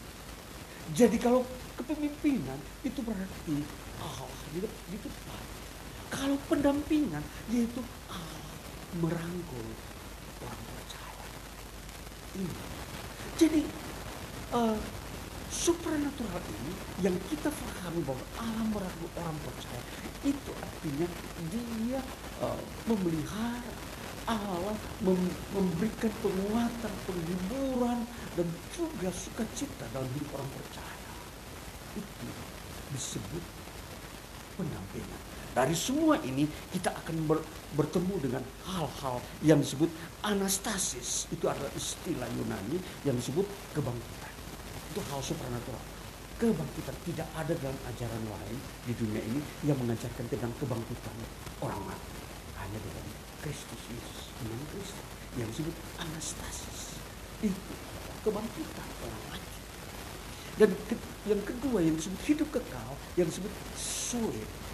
Jadi kalau kepemimpinan itu berarti Allah di depan kalau pendampingan yaitu Allah merangkul orang percaya. Ini. Jadi uh, supernatural ini yang kita pahami bahwa Allah merangkul orang percaya itu artinya dia uh, memelihara Allah mem memberikan penguatan, penghiburan dan juga sukacita dalam hidup orang percaya. Itu disebut pendampingan. Dari semua ini kita akan ber, bertemu dengan hal-hal yang disebut anastasis. Itu adalah istilah Yunani yang disebut kebangkitan. Itu hal supernatural. Kebangkitan tidak ada dalam ajaran lain di dunia ini yang mengajarkan tentang kebangkitan orang mati. Hanya dalam Kristus Yesus, iman Kristus yang disebut anastasis. Itu kebangkitan orang mati. Dan yang kedua yang disebut hidup kekal, yang disebut sulit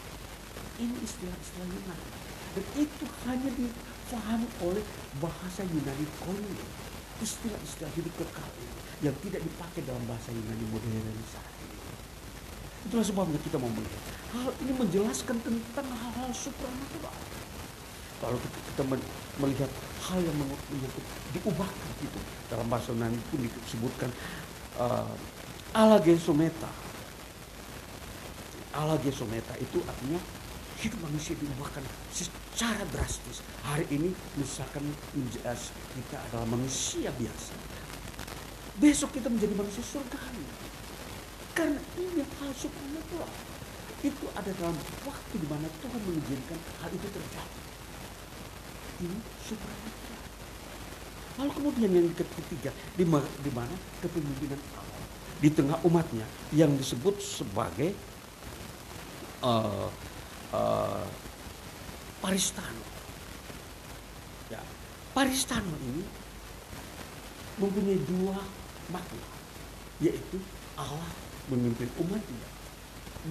ini istilah-istilah Yunani. Dan itu hanya difahami oleh bahasa Yunani koine. Istilah-istilah hidup kekal ini yang tidak dipakai dalam bahasa Yunani modern saat ini. Itulah sebabnya kita mau melihat. Hal ini menjelaskan tentang hal-hal supranatural. Kalau kita melihat hal yang menyangkut diubahkan itu dalam bahasa Yunani pun disebutkan uh, ala gesometa. Ala gesometa itu artinya hidup manusia diubahkan secara drastis. Hari ini misalkan kita adalah manusia biasa. Besok kita menjadi manusia surgawi. Karena ini hal supernatural. Itu ada dalam waktu di mana Tuhan mengizinkan hal itu terjadi. Ini supernatural. Lalu kemudian yang ketiga, di mana kepemimpinan Allah di tengah umatnya yang disebut sebagai uh, uh, Paristano. Ya, Paristano ini mempunyai dua makna, yaitu Allah memimpin umatnya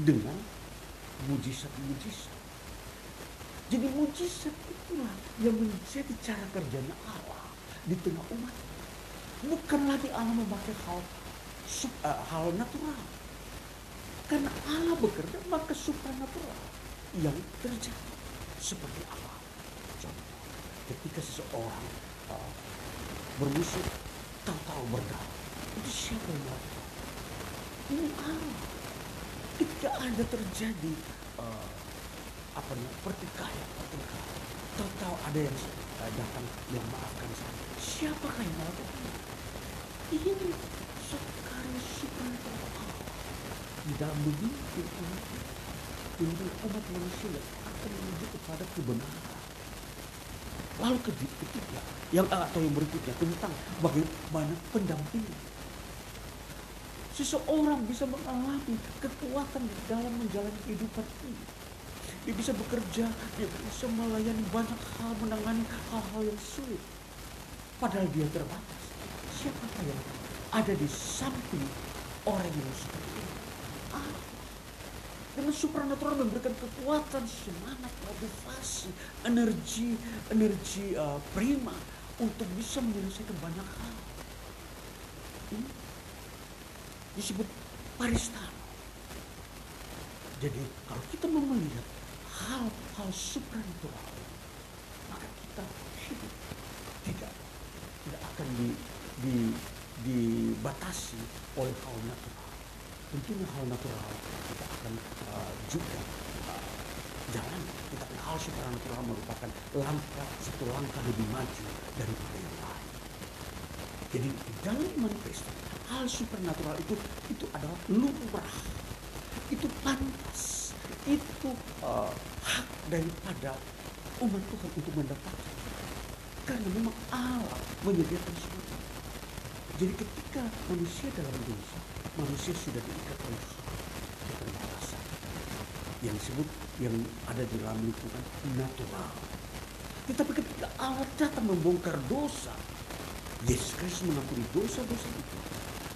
dengan mujizat-mujizat. Jadi mujizat itulah yang menjadi cara kerjanya Allah di tengah umat. Bukan lagi Allah memakai hal uh, hal natural. Karena Allah bekerja maka supranatural yang terjadi seperti apa? Contoh, ketika seseorang uh, bermusuh tahu-tahu berdarah, itu siapa yang melakukan? Ini Allah. Ketika ada terjadi uh, apa namanya pertikaian, pertikaian, tahu-tahu ada yang uh, datang yang maafkan saya. Siapakah yang melakukan? Ini sekarang supranatural di dalam memimpin memimpin umat manusia akan menuju kepada kebenaran. Lalu ketiga, yang atau yang berikutnya tentang bagaimana pendampingan. Seseorang bisa mengalami kekuatan di dalam menjalani kehidupan ini. Dia bisa bekerja, dia bisa melayani banyak hal, menangani hal-hal yang sulit. Padahal dia terbatas. Siapakah yang ada di samping orang yang? Ah, dengan supranatural memberikan kekuatan, semangat, motivasi, energi, energi uh, prima untuk bisa menyelesaikan banyak hal. Ini disebut paristano. Jadi kalau kita mau melihat hal-hal supranatural, maka kita hidup tidak tidak akan di, di, dibatasi oleh hal natural. Tentunya hal natural kita akan uh, juga uh, jalan. Tetapi hal supranatural merupakan langkah satu langkah lebih maju daripada yang lain. Jadi di dalam Kristen, hal supernatural itu itu adalah lumrah, itu pantas, itu uh, hak daripada umat Tuhan untuk mendapatkan. Karena memang Allah menyediakan semua. Jadi ketika manusia dalam dosa, manusia sudah diikat oleh keterbatasan yang disebut yang ada di dalam lingkungan natural. Tetapi ketika Allah datang membongkar dosa, Yesus Kristus mengampuni dosa-dosa itu,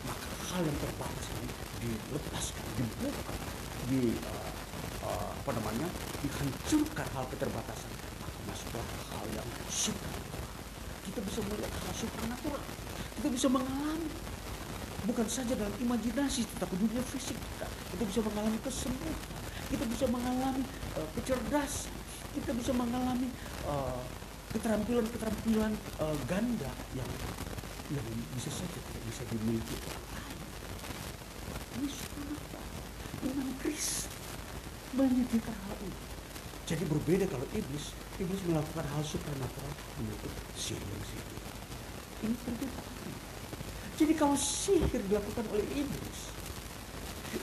maka hal yang terbatas ini dilepaskan, dibuka, di uh, uh, apa namanya, dihancurkan hal keterbatasan, maka masuklah hal yang supernatural. Kita bisa melihat hal supernatural, kita bisa mengalami bukan saja dalam imajinasi tetapi dunia fisik kita. Kita bisa mengalami kesembuhan. Kita bisa mengalami uh, kecerdasan. Kita bisa mengalami uh, keterampilan-keterampilan uh, ganda yang yang bisa saja tidak bisa dimiliki. Orang lain ini supernatural iman Kristus menyediakan hal ini. Jadi berbeda kalau iblis. Iblis melakukan hal supernatural menyebut sihir-sihir ini berbeda jadi kalau sihir dilakukan oleh iblis,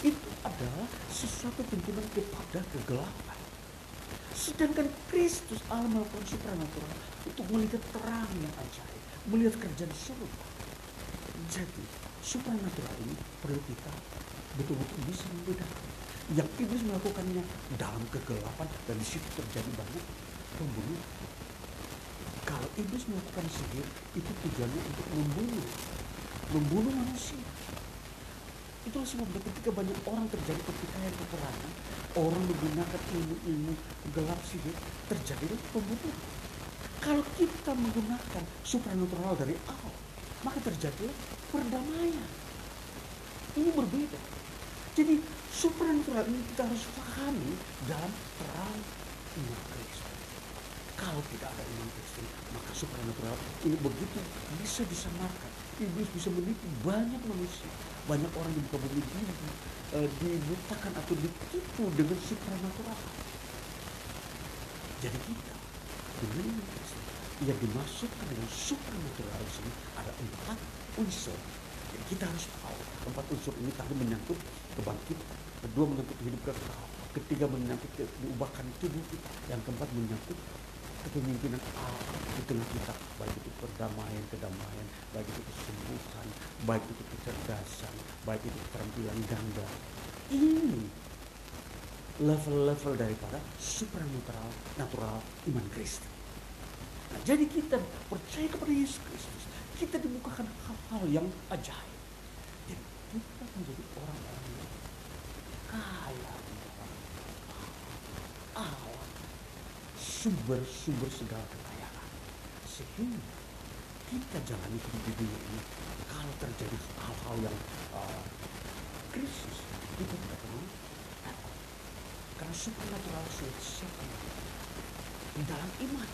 itu adalah sesuatu tuntunan kepada kegelapan. Sedangkan Kristus Allah melakukan supranatural untuk melihat terang yang ajaib, melihat kerjaan surga. Jadi supranatural ini perlu kita betul-betul bisa membedakan. Yang iblis melakukannya dalam kegelapan dan di situ terjadi banyak pembunuhan. Kalau iblis melakukan sihir, itu tujuannya untuk membunuh membunuh manusia. Itulah sebabnya ketika banyak orang terjadi pertikaian peperangan, orang menggunakan ilmu-ilmu gelap sihir, terjadi pembunuhan. Kalau kita menggunakan supranatural dari Allah, maka terjadilah perdamaian. Ini berbeda. Jadi supranatural ini kita harus pahami dalam terang iman Kristus. Kalau tidak ada iman Kristen, maka supranatural ini begitu bisa disamarkan iblis bisa menipu banyak manusia. Banyak orang di muka bumi ini e, dibutakan atau ditipu dengan supranatural jadi kita dengan yang dimaksudkan dengan supranatural di sini ada empat unsur. Jadi kita harus tahu empat unsur ini tadi menyangkut kebangkitan kedua menyangkut hidup kekal ketiga menyangkut diubahkan tubuh kita yang keempat menyangkut kepemimpinan Allah di tengah kita. Baik itu perdamaian kedamaian baik itu kesembuhan baik itu kecerdasan baik itu keterampilan ganda ini level-level daripada supernatural natural iman Kristus nah, jadi kita percaya kepada Yesus Kristus. Kita dibukakan hal-hal yang ajaib. Jadi kita menjadi orang-orang yang kaya. Allah sumber-sumber segala kekayaan. Sehingga kita jalani hidup di dunia ini, kalau terjadi hal-hal yang uh, krisis, kita tidak perlu takut. Karena supernatural sudah siapkan di dalam iman.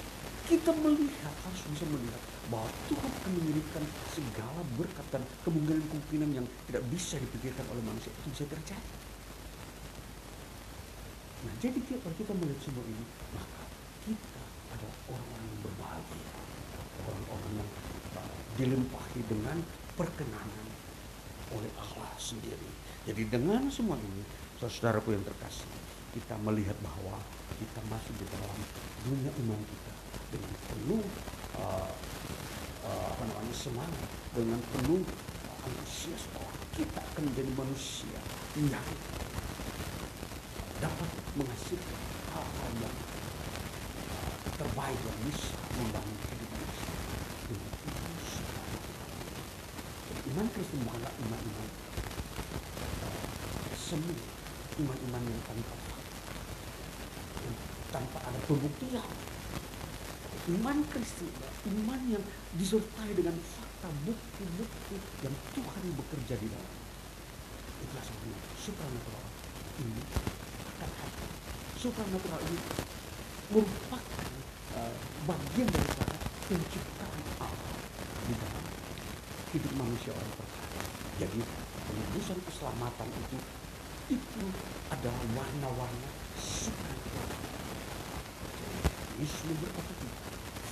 Kita melihat, harus bisa melihat bahwa Tuhan akan mengirimkan segala berkat dan kemungkinan-kemungkinan yang tidak bisa dipikirkan oleh manusia itu bisa terjadi. Nah, jadi kalau kita melihat semua ini, maka kita adalah orang-orang yang berbahagia, orang-orang yang uh, dilimpahi dengan perkenanan oleh Allah sendiri. Jadi dengan semua ini, saudaraku yang terkasih, kita melihat bahwa kita masuk di dalam dunia iman kita dengan penuh uh, uh, apa namanya semangat, dengan penuh antusias bahwa kita akan menjadi manusia yang dapat menghasilkan hal-hal yang uh, terbaik yang bisa membangun dengan iman Kristen bukanlah iman-iman semu, iman-iman yang tanpa tanpa ada pembuktian. Iman Kristen, iman yang disertai dengan fakta bukti-bukti yang Tuhan bekerja di dalam. Itulah sebenarnya supernatural ini supernatural ini merupakan bagian daripada penciptaan Allah di dalam hidup manusia orang percaya. Jadi penebusan keselamatan itu itu adalah warna-warna supernatural. Yesus berkata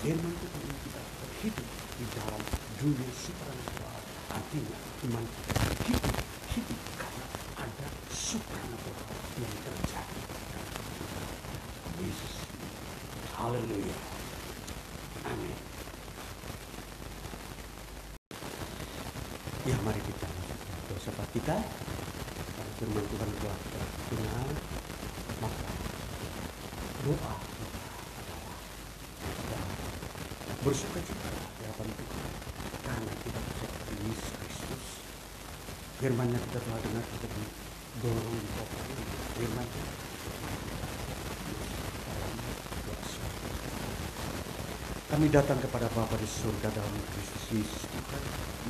firman Tuhan ini kita hidup di dalam dunia supernatural. Artinya iman kita hidup, hidup karena ada supernatural yang terjadi Yesus. Haleluya. Amin. Ya mari kita dosa kita. Karena firman Tuhan telah kita dengar. Maka doa kita adalah bersuka cita di hadapan Tuhan. Karena kita percaya kepada Yesus Kristus. Firmannya kita telah dengar kita dorong firman Kami datang kepada Bapa di surga dalam Kristus Yesus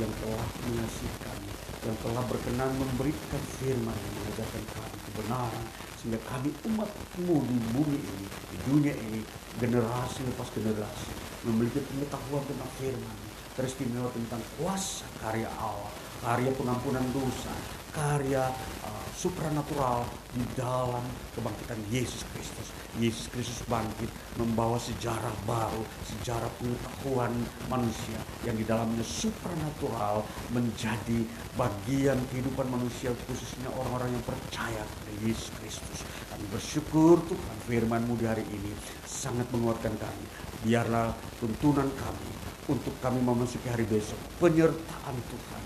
yang telah mengasihi kami, yang telah berkenan memberikan firman yang mengajarkan kami kebenaran sehingga kami umatmu di bumi ini, di dunia ini, generasi lepas generasi memiliki pengetahuan tentang firman, teristimewa tentang kuasa karya Allah, karya pengampunan dosa, karya uh, supranatural di dalam kebangkitan Yesus Kristus. Yesus Kristus bangkit membawa sejarah baru, sejarah pengetahuan manusia yang di dalamnya supranatural menjadi bagian kehidupan manusia khususnya orang-orang yang percaya kepada Yesus Kristus. Kami bersyukur Tuhan firman-Mu di hari ini sangat menguatkan kami. Biarlah tuntunan kami untuk kami memasuki hari besok, penyertaan Tuhan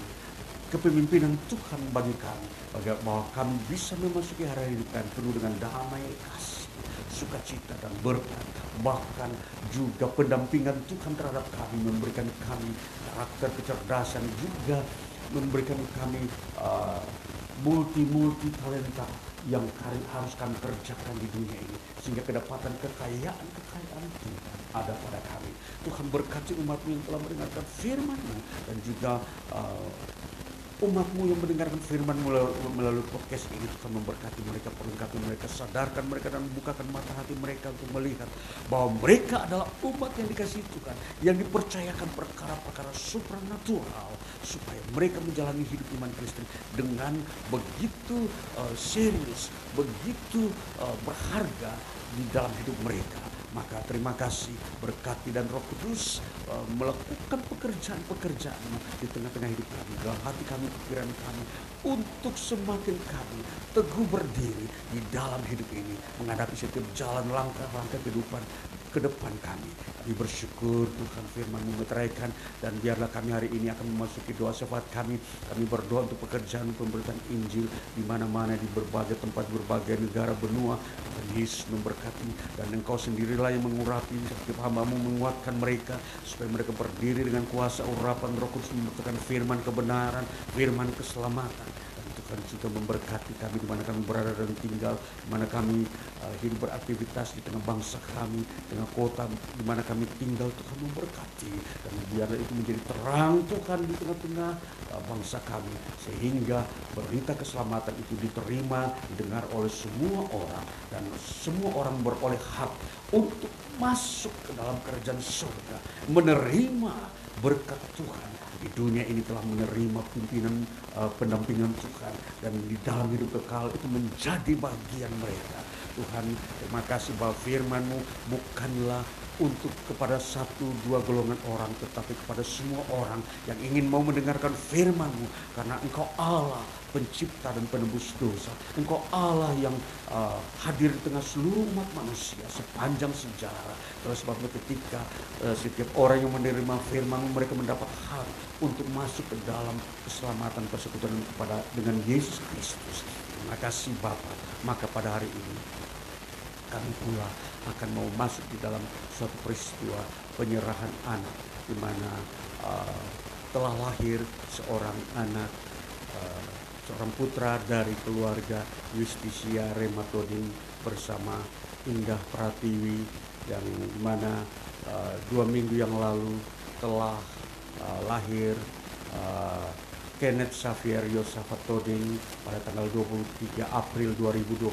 kepemimpinan Tuhan bagi kami bahwa kami bisa memasuki hari hidup kami penuh dengan damai kasih sukacita dan berkat. Bahkan juga pendampingan Tuhan terhadap kami memberikan kami karakter kecerdasan juga memberikan kami uh, multi multi talenta yang harus kami kerjakan di dunia ini sehingga kedapatan kekayaan kekayaan Tuhan ada pada kami. Tuhan berkati umatmu yang telah mendengarkan firman-Mu dan juga uh, umatmu yang mendengarkan firman melalui podcast ini Tuhan memberkati mereka, perlengkapi mereka, sadarkan mereka dan bukakan mata hati mereka untuk melihat bahwa mereka adalah umat yang dikasih Tuhan, yang dipercayakan perkara-perkara supranatural supaya mereka menjalani hidup iman Kristen dengan begitu uh, serius, begitu uh, berharga di dalam hidup mereka maka terima kasih berkati dan roh kudus uh, melakukan pekerjaan-pekerjaan di tengah-tengah hidup kami. Dalam hati kami, pikiran kami. Untuk semakin kami teguh berdiri di dalam hidup ini. Menghadapi setiap jalan langkah-langkah kehidupan ke depan kami. Kami bersyukur Tuhan firman memeteraikan dan biarlah kami hari ini akan memasuki doa syafaat kami. Kami berdoa untuk pekerjaan pemberitaan Injil di mana-mana di berbagai tempat, berbagai negara benua. Dan Yesus memberkati dan engkau sendirilah yang mengurapi setiap hambamu menguatkan mereka supaya mereka berdiri dengan kuasa urapan roh kudus membutuhkan firman kebenaran, firman keselamatan. Dan sudah memberkati kami di mana kami berada dan tinggal, di mana kami uh, hidup beraktivitas di tengah bangsa kami, tengah kota di mana kami tinggal Tuhan memberkati. Dan biarlah itu menjadi terang Tuhan di tengah-tengah uh, bangsa kami. Sehingga berita keselamatan itu diterima, didengar oleh semua orang. Dan semua orang beroleh hak untuk masuk ke dalam kerajaan surga, menerima berkat Tuhan di dunia ini telah menerima pimpinan uh, pendampingan Tuhan dan di dalam hidup kekal itu menjadi bagian mereka. Tuhan, terima kasih bahwa firman-Mu bukanlah untuk kepada satu dua golongan orang tetapi kepada semua orang yang ingin mau mendengarkan firman-Mu karena Engkau Allah pencipta dan penebus dosa. Engkau Allah yang uh, hadir di tengah seluruh umat manusia sepanjang sejarah. Terus sebab ketika uh, setiap orang yang menerima firman mereka mendapat hak untuk masuk ke dalam keselamatan persekutuan kepada dengan Yesus Kristus. Terima kasih Bapak. Maka pada hari ini kami pula akan mau masuk di dalam suatu peristiwa penyerahan anak di mana uh, telah lahir seorang anak uh, seorang putra dari keluarga Justisia Rematoding bersama Indah Pratiwi yang mana uh, dua minggu yang lalu telah uh, lahir uh, Kenneth Xavier Yosafat pada tanggal 23 April 2021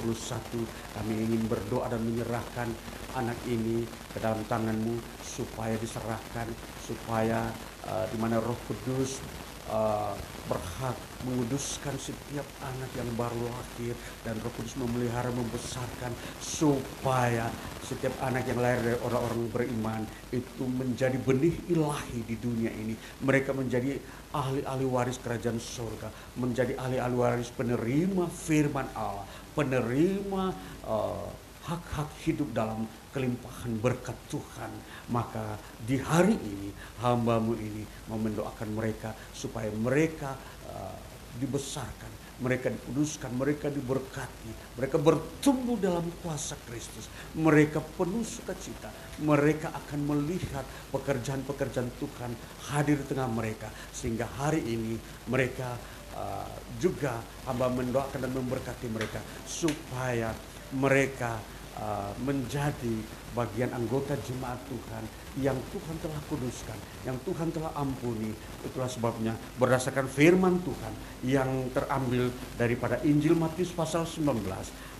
kami ingin berdoa dan menyerahkan anak ini ke dalam tanganmu supaya diserahkan supaya uh, di mana Roh Kudus uh, berhak menguduskan setiap anak yang baru lahir dan Roh Kudus memelihara membesarkan supaya setiap anak yang lahir dari orang-orang beriman itu menjadi benih ilahi di dunia ini. Mereka menjadi ahli-ahli waris kerajaan surga, menjadi ahli-ahli waris penerima firman Allah, penerima uh, hak-hak hidup dalam kelimpahan berkat Tuhan. Maka di hari ini hambamu ini mau mendoakan mereka supaya mereka uh, dibesarkan, mereka dikuduskan, mereka diberkati, mereka bertumbuh dalam kuasa Kristus, mereka penuh sukacita, mereka akan melihat pekerjaan-pekerjaan Tuhan hadir di tengah mereka. Sehingga hari ini mereka uh, juga hamba mendoakan dan memberkati mereka supaya mereka Uh, menjadi bagian anggota jemaat Tuhan yang Tuhan telah kuduskan, yang Tuhan telah ampuni. Itulah sebabnya berdasarkan firman Tuhan yang terambil daripada Injil Matius pasal 19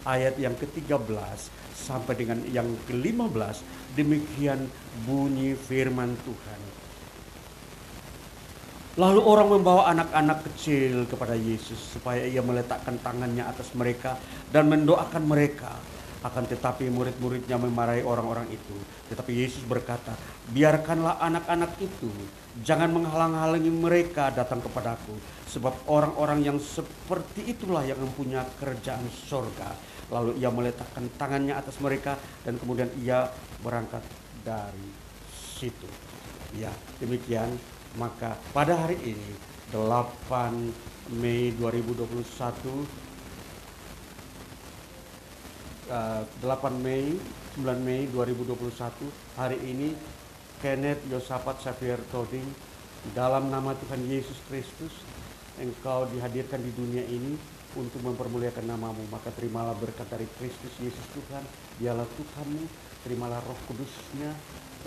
ayat yang ke-13 sampai dengan yang ke-15 demikian bunyi firman Tuhan. Lalu orang membawa anak-anak kecil kepada Yesus supaya ia meletakkan tangannya atas mereka dan mendoakan mereka akan tetapi murid-muridnya memarahi orang-orang itu. Tetapi Yesus berkata, biarkanlah anak-anak itu, jangan menghalang-halangi mereka datang kepadaku. Sebab orang-orang yang seperti itulah yang mempunyai kerjaan sorga. Lalu ia meletakkan tangannya atas mereka dan kemudian ia berangkat dari situ. Ya, demikian. Maka pada hari ini 8 Mei 2021 8 eh, Mei 9 Mei 2021 hari ini Kenneth Yosafat Xavier Toding dalam nama Tuhan Yesus Kristus engkau dihadirkan di dunia ini untuk mempermuliakan namamu. Maka terimalah berkat dari Kristus Yesus Tuhan. Dialah Tuhanmu terimalah roh kudusnya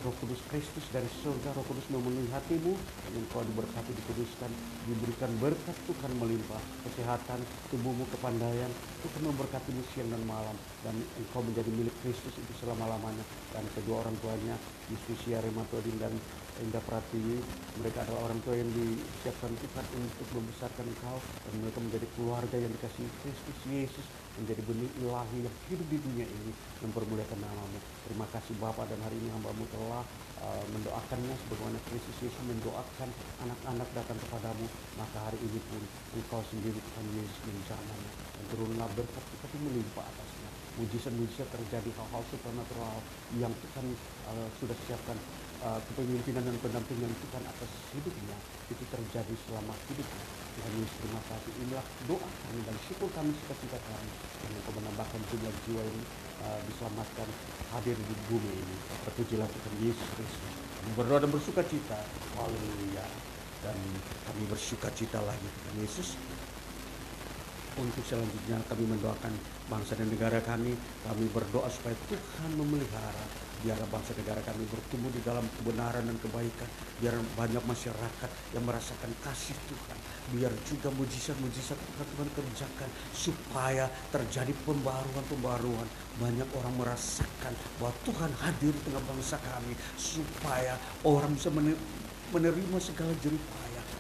Roh Kudus Kristus dari surga, Roh Kudus memenuhi hatimu, dan engkau diberkati, dikuduskan, diberikan berkat Tuhan melimpah, kesehatan, tubuhmu, kepandaian, Tuhan memberkatimu siang dan malam, dan engkau menjadi milik Kristus itu selama-lamanya. Dan kedua orang tuanya, Yesusia Rematodin dan Indah Pratiwi, mereka adalah orang tua yang disiapkan Tuhan untuk membesarkan engkau, dan mereka menjadi keluarga yang dikasih Kristus Yesus, menjadi benih ilahi yang hidup di dunia ini mempermuliakan namamu. Terima kasih Bapak dan hari ini hambamu telah uh, mendoakannya sebagaimana Kristus Yesus mendoakan anak-anak datang kepadamu. Maka hari ini pun engkau sendiri Tuhan Yesus menjamahnya dan turunlah berkat itu melimpah atasnya. Mujizat-mujizat terjadi hal-hal supernatural yang Tuhan uh, sudah siapkan kepemimpinan dan pendampingan Tuhan atas hidupnya itu terjadi selama hidupnya. Tuhan Yesus terima kasih. Inilah doa kami dan syukur kami sukacita kami. Dan engkau menambahkan jumlah jiwa ini uh, diselamatkan hadir di bumi ini. Terpujilah Tuhan Yesus Kristus. Kami berdoa dan bersuka cita. Haleluya. Dan kami bersuka cita lagi Tuhan Yesus untuk selanjutnya kami mendoakan bangsa dan negara kami. Kami berdoa supaya Tuhan memelihara biar bangsa negara kami bertumbuh di dalam kebenaran dan kebaikan. Biar banyak masyarakat yang merasakan kasih Tuhan. Biar juga mujizat-mujizat Tuhan Tuhan kerjakan supaya terjadi pembaruan-pembaruan. Banyak orang merasakan bahwa Tuhan hadir di tengah bangsa kami supaya orang bisa menerima segala jerih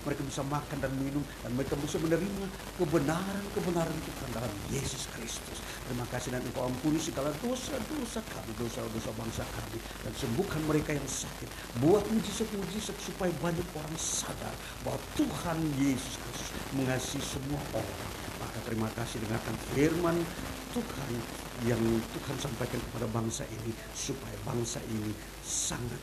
mereka bisa makan dan minum dan mereka bisa menerima kebenaran-kebenaran Tuhan dalam Yesus Kristus. Terima kasih dan engkau ampuni segala dosa-dosa kami, dosa-dosa bangsa kami dan sembuhkan mereka yang sakit. Buat mujizat-mujizat supaya banyak orang sadar bahwa Tuhan Yesus Kristus mengasihi semua orang. Maka terima kasih dengarkan firman Tuhan yang Tuhan sampaikan kepada bangsa ini supaya bangsa ini sangat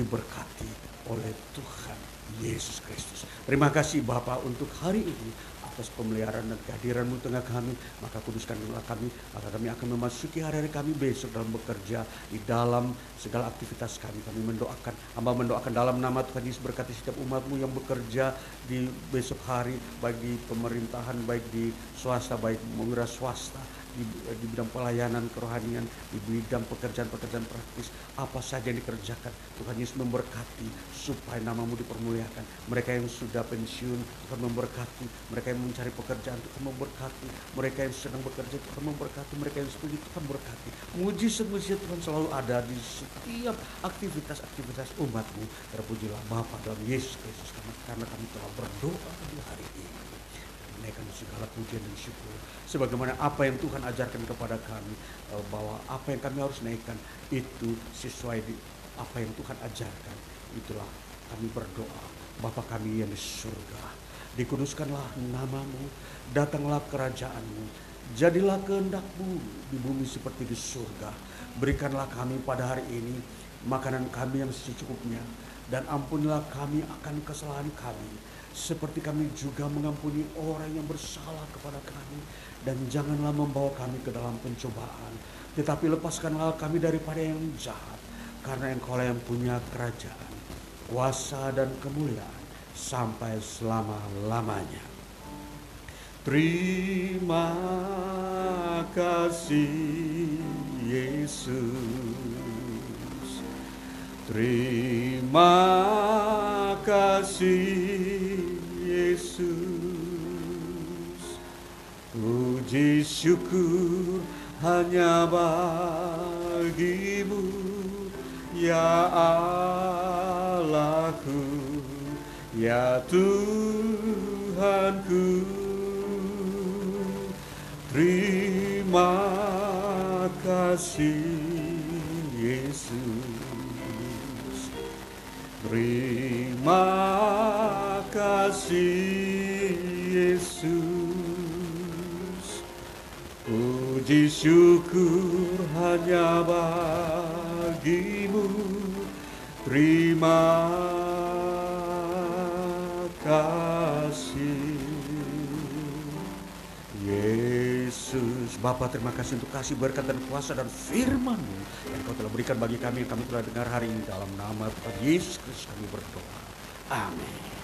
diberkati oleh Tuhan Yesus Kristus. Terima kasih Bapa untuk hari ini atas pemeliharaan dan kehadiranmu tengah kami. Maka kuduskanlah kami, maka kami akan memasuki hari-hari kami besok dalam bekerja di dalam segala aktivitas kami. Kami mendoakan, hamba mendoakan dalam nama Tuhan Yesus berkati setiap umatmu yang bekerja di besok hari, baik di pemerintahan, baik di swasta, baik mengurus swasta, di, di bidang pelayanan kerohanian, di bidang pekerjaan-pekerjaan praktis, apa saja yang dikerjakan, Tuhan Yesus memberkati supaya namamu dipermuliakan. Mereka yang sudah pensiun, Tuhan memberkati. Mereka yang mencari pekerjaan, Tuhan memberkati. Mereka yang sedang bekerja, Tuhan memberkati. Mereka yang studi, Tuhan memberkati. Mujizat-mujizat Tuhan selalu ada di setiap aktivitas-aktivitas umatmu. Terpujilah Bapa dalam Yesus Kristus karena kami telah berdoa di hari ini menaikkan segala pujian dan syukur. Sebagaimana apa yang Tuhan ajarkan kepada kami, eh, bahwa apa yang kami harus naikkan itu sesuai di apa yang Tuhan ajarkan. Itulah kami berdoa, Bapa kami yang di surga, dikuduskanlah namamu, datanglah kerajaanmu, jadilah kehendakmu di bumi seperti di surga. Berikanlah kami pada hari ini makanan kami yang secukupnya, dan ampunilah kami akan kesalahan kami seperti kami juga mengampuni orang yang bersalah kepada kami. Dan janganlah membawa kami ke dalam pencobaan. Tetapi lepaskanlah kami daripada yang jahat. Karena engkau yang punya kerajaan kuasa dan kemuliaan sampai selama-lamanya. Terima kasih Yesus. Terima kasih Yesus. Puji syukur hanya bagimu Ya Allahku Ya Tuhanku. Terima kasih Yesus Terima kasih Yesus. Puji syukur hanya bagimu. Terima kasih Bapa terima kasih untuk kasih berkat dan kuasa dan firman yang kau telah berikan bagi kami yang kami telah dengar hari ini. Dalam nama Tuhan Yesus Kristus kami berdoa. Amin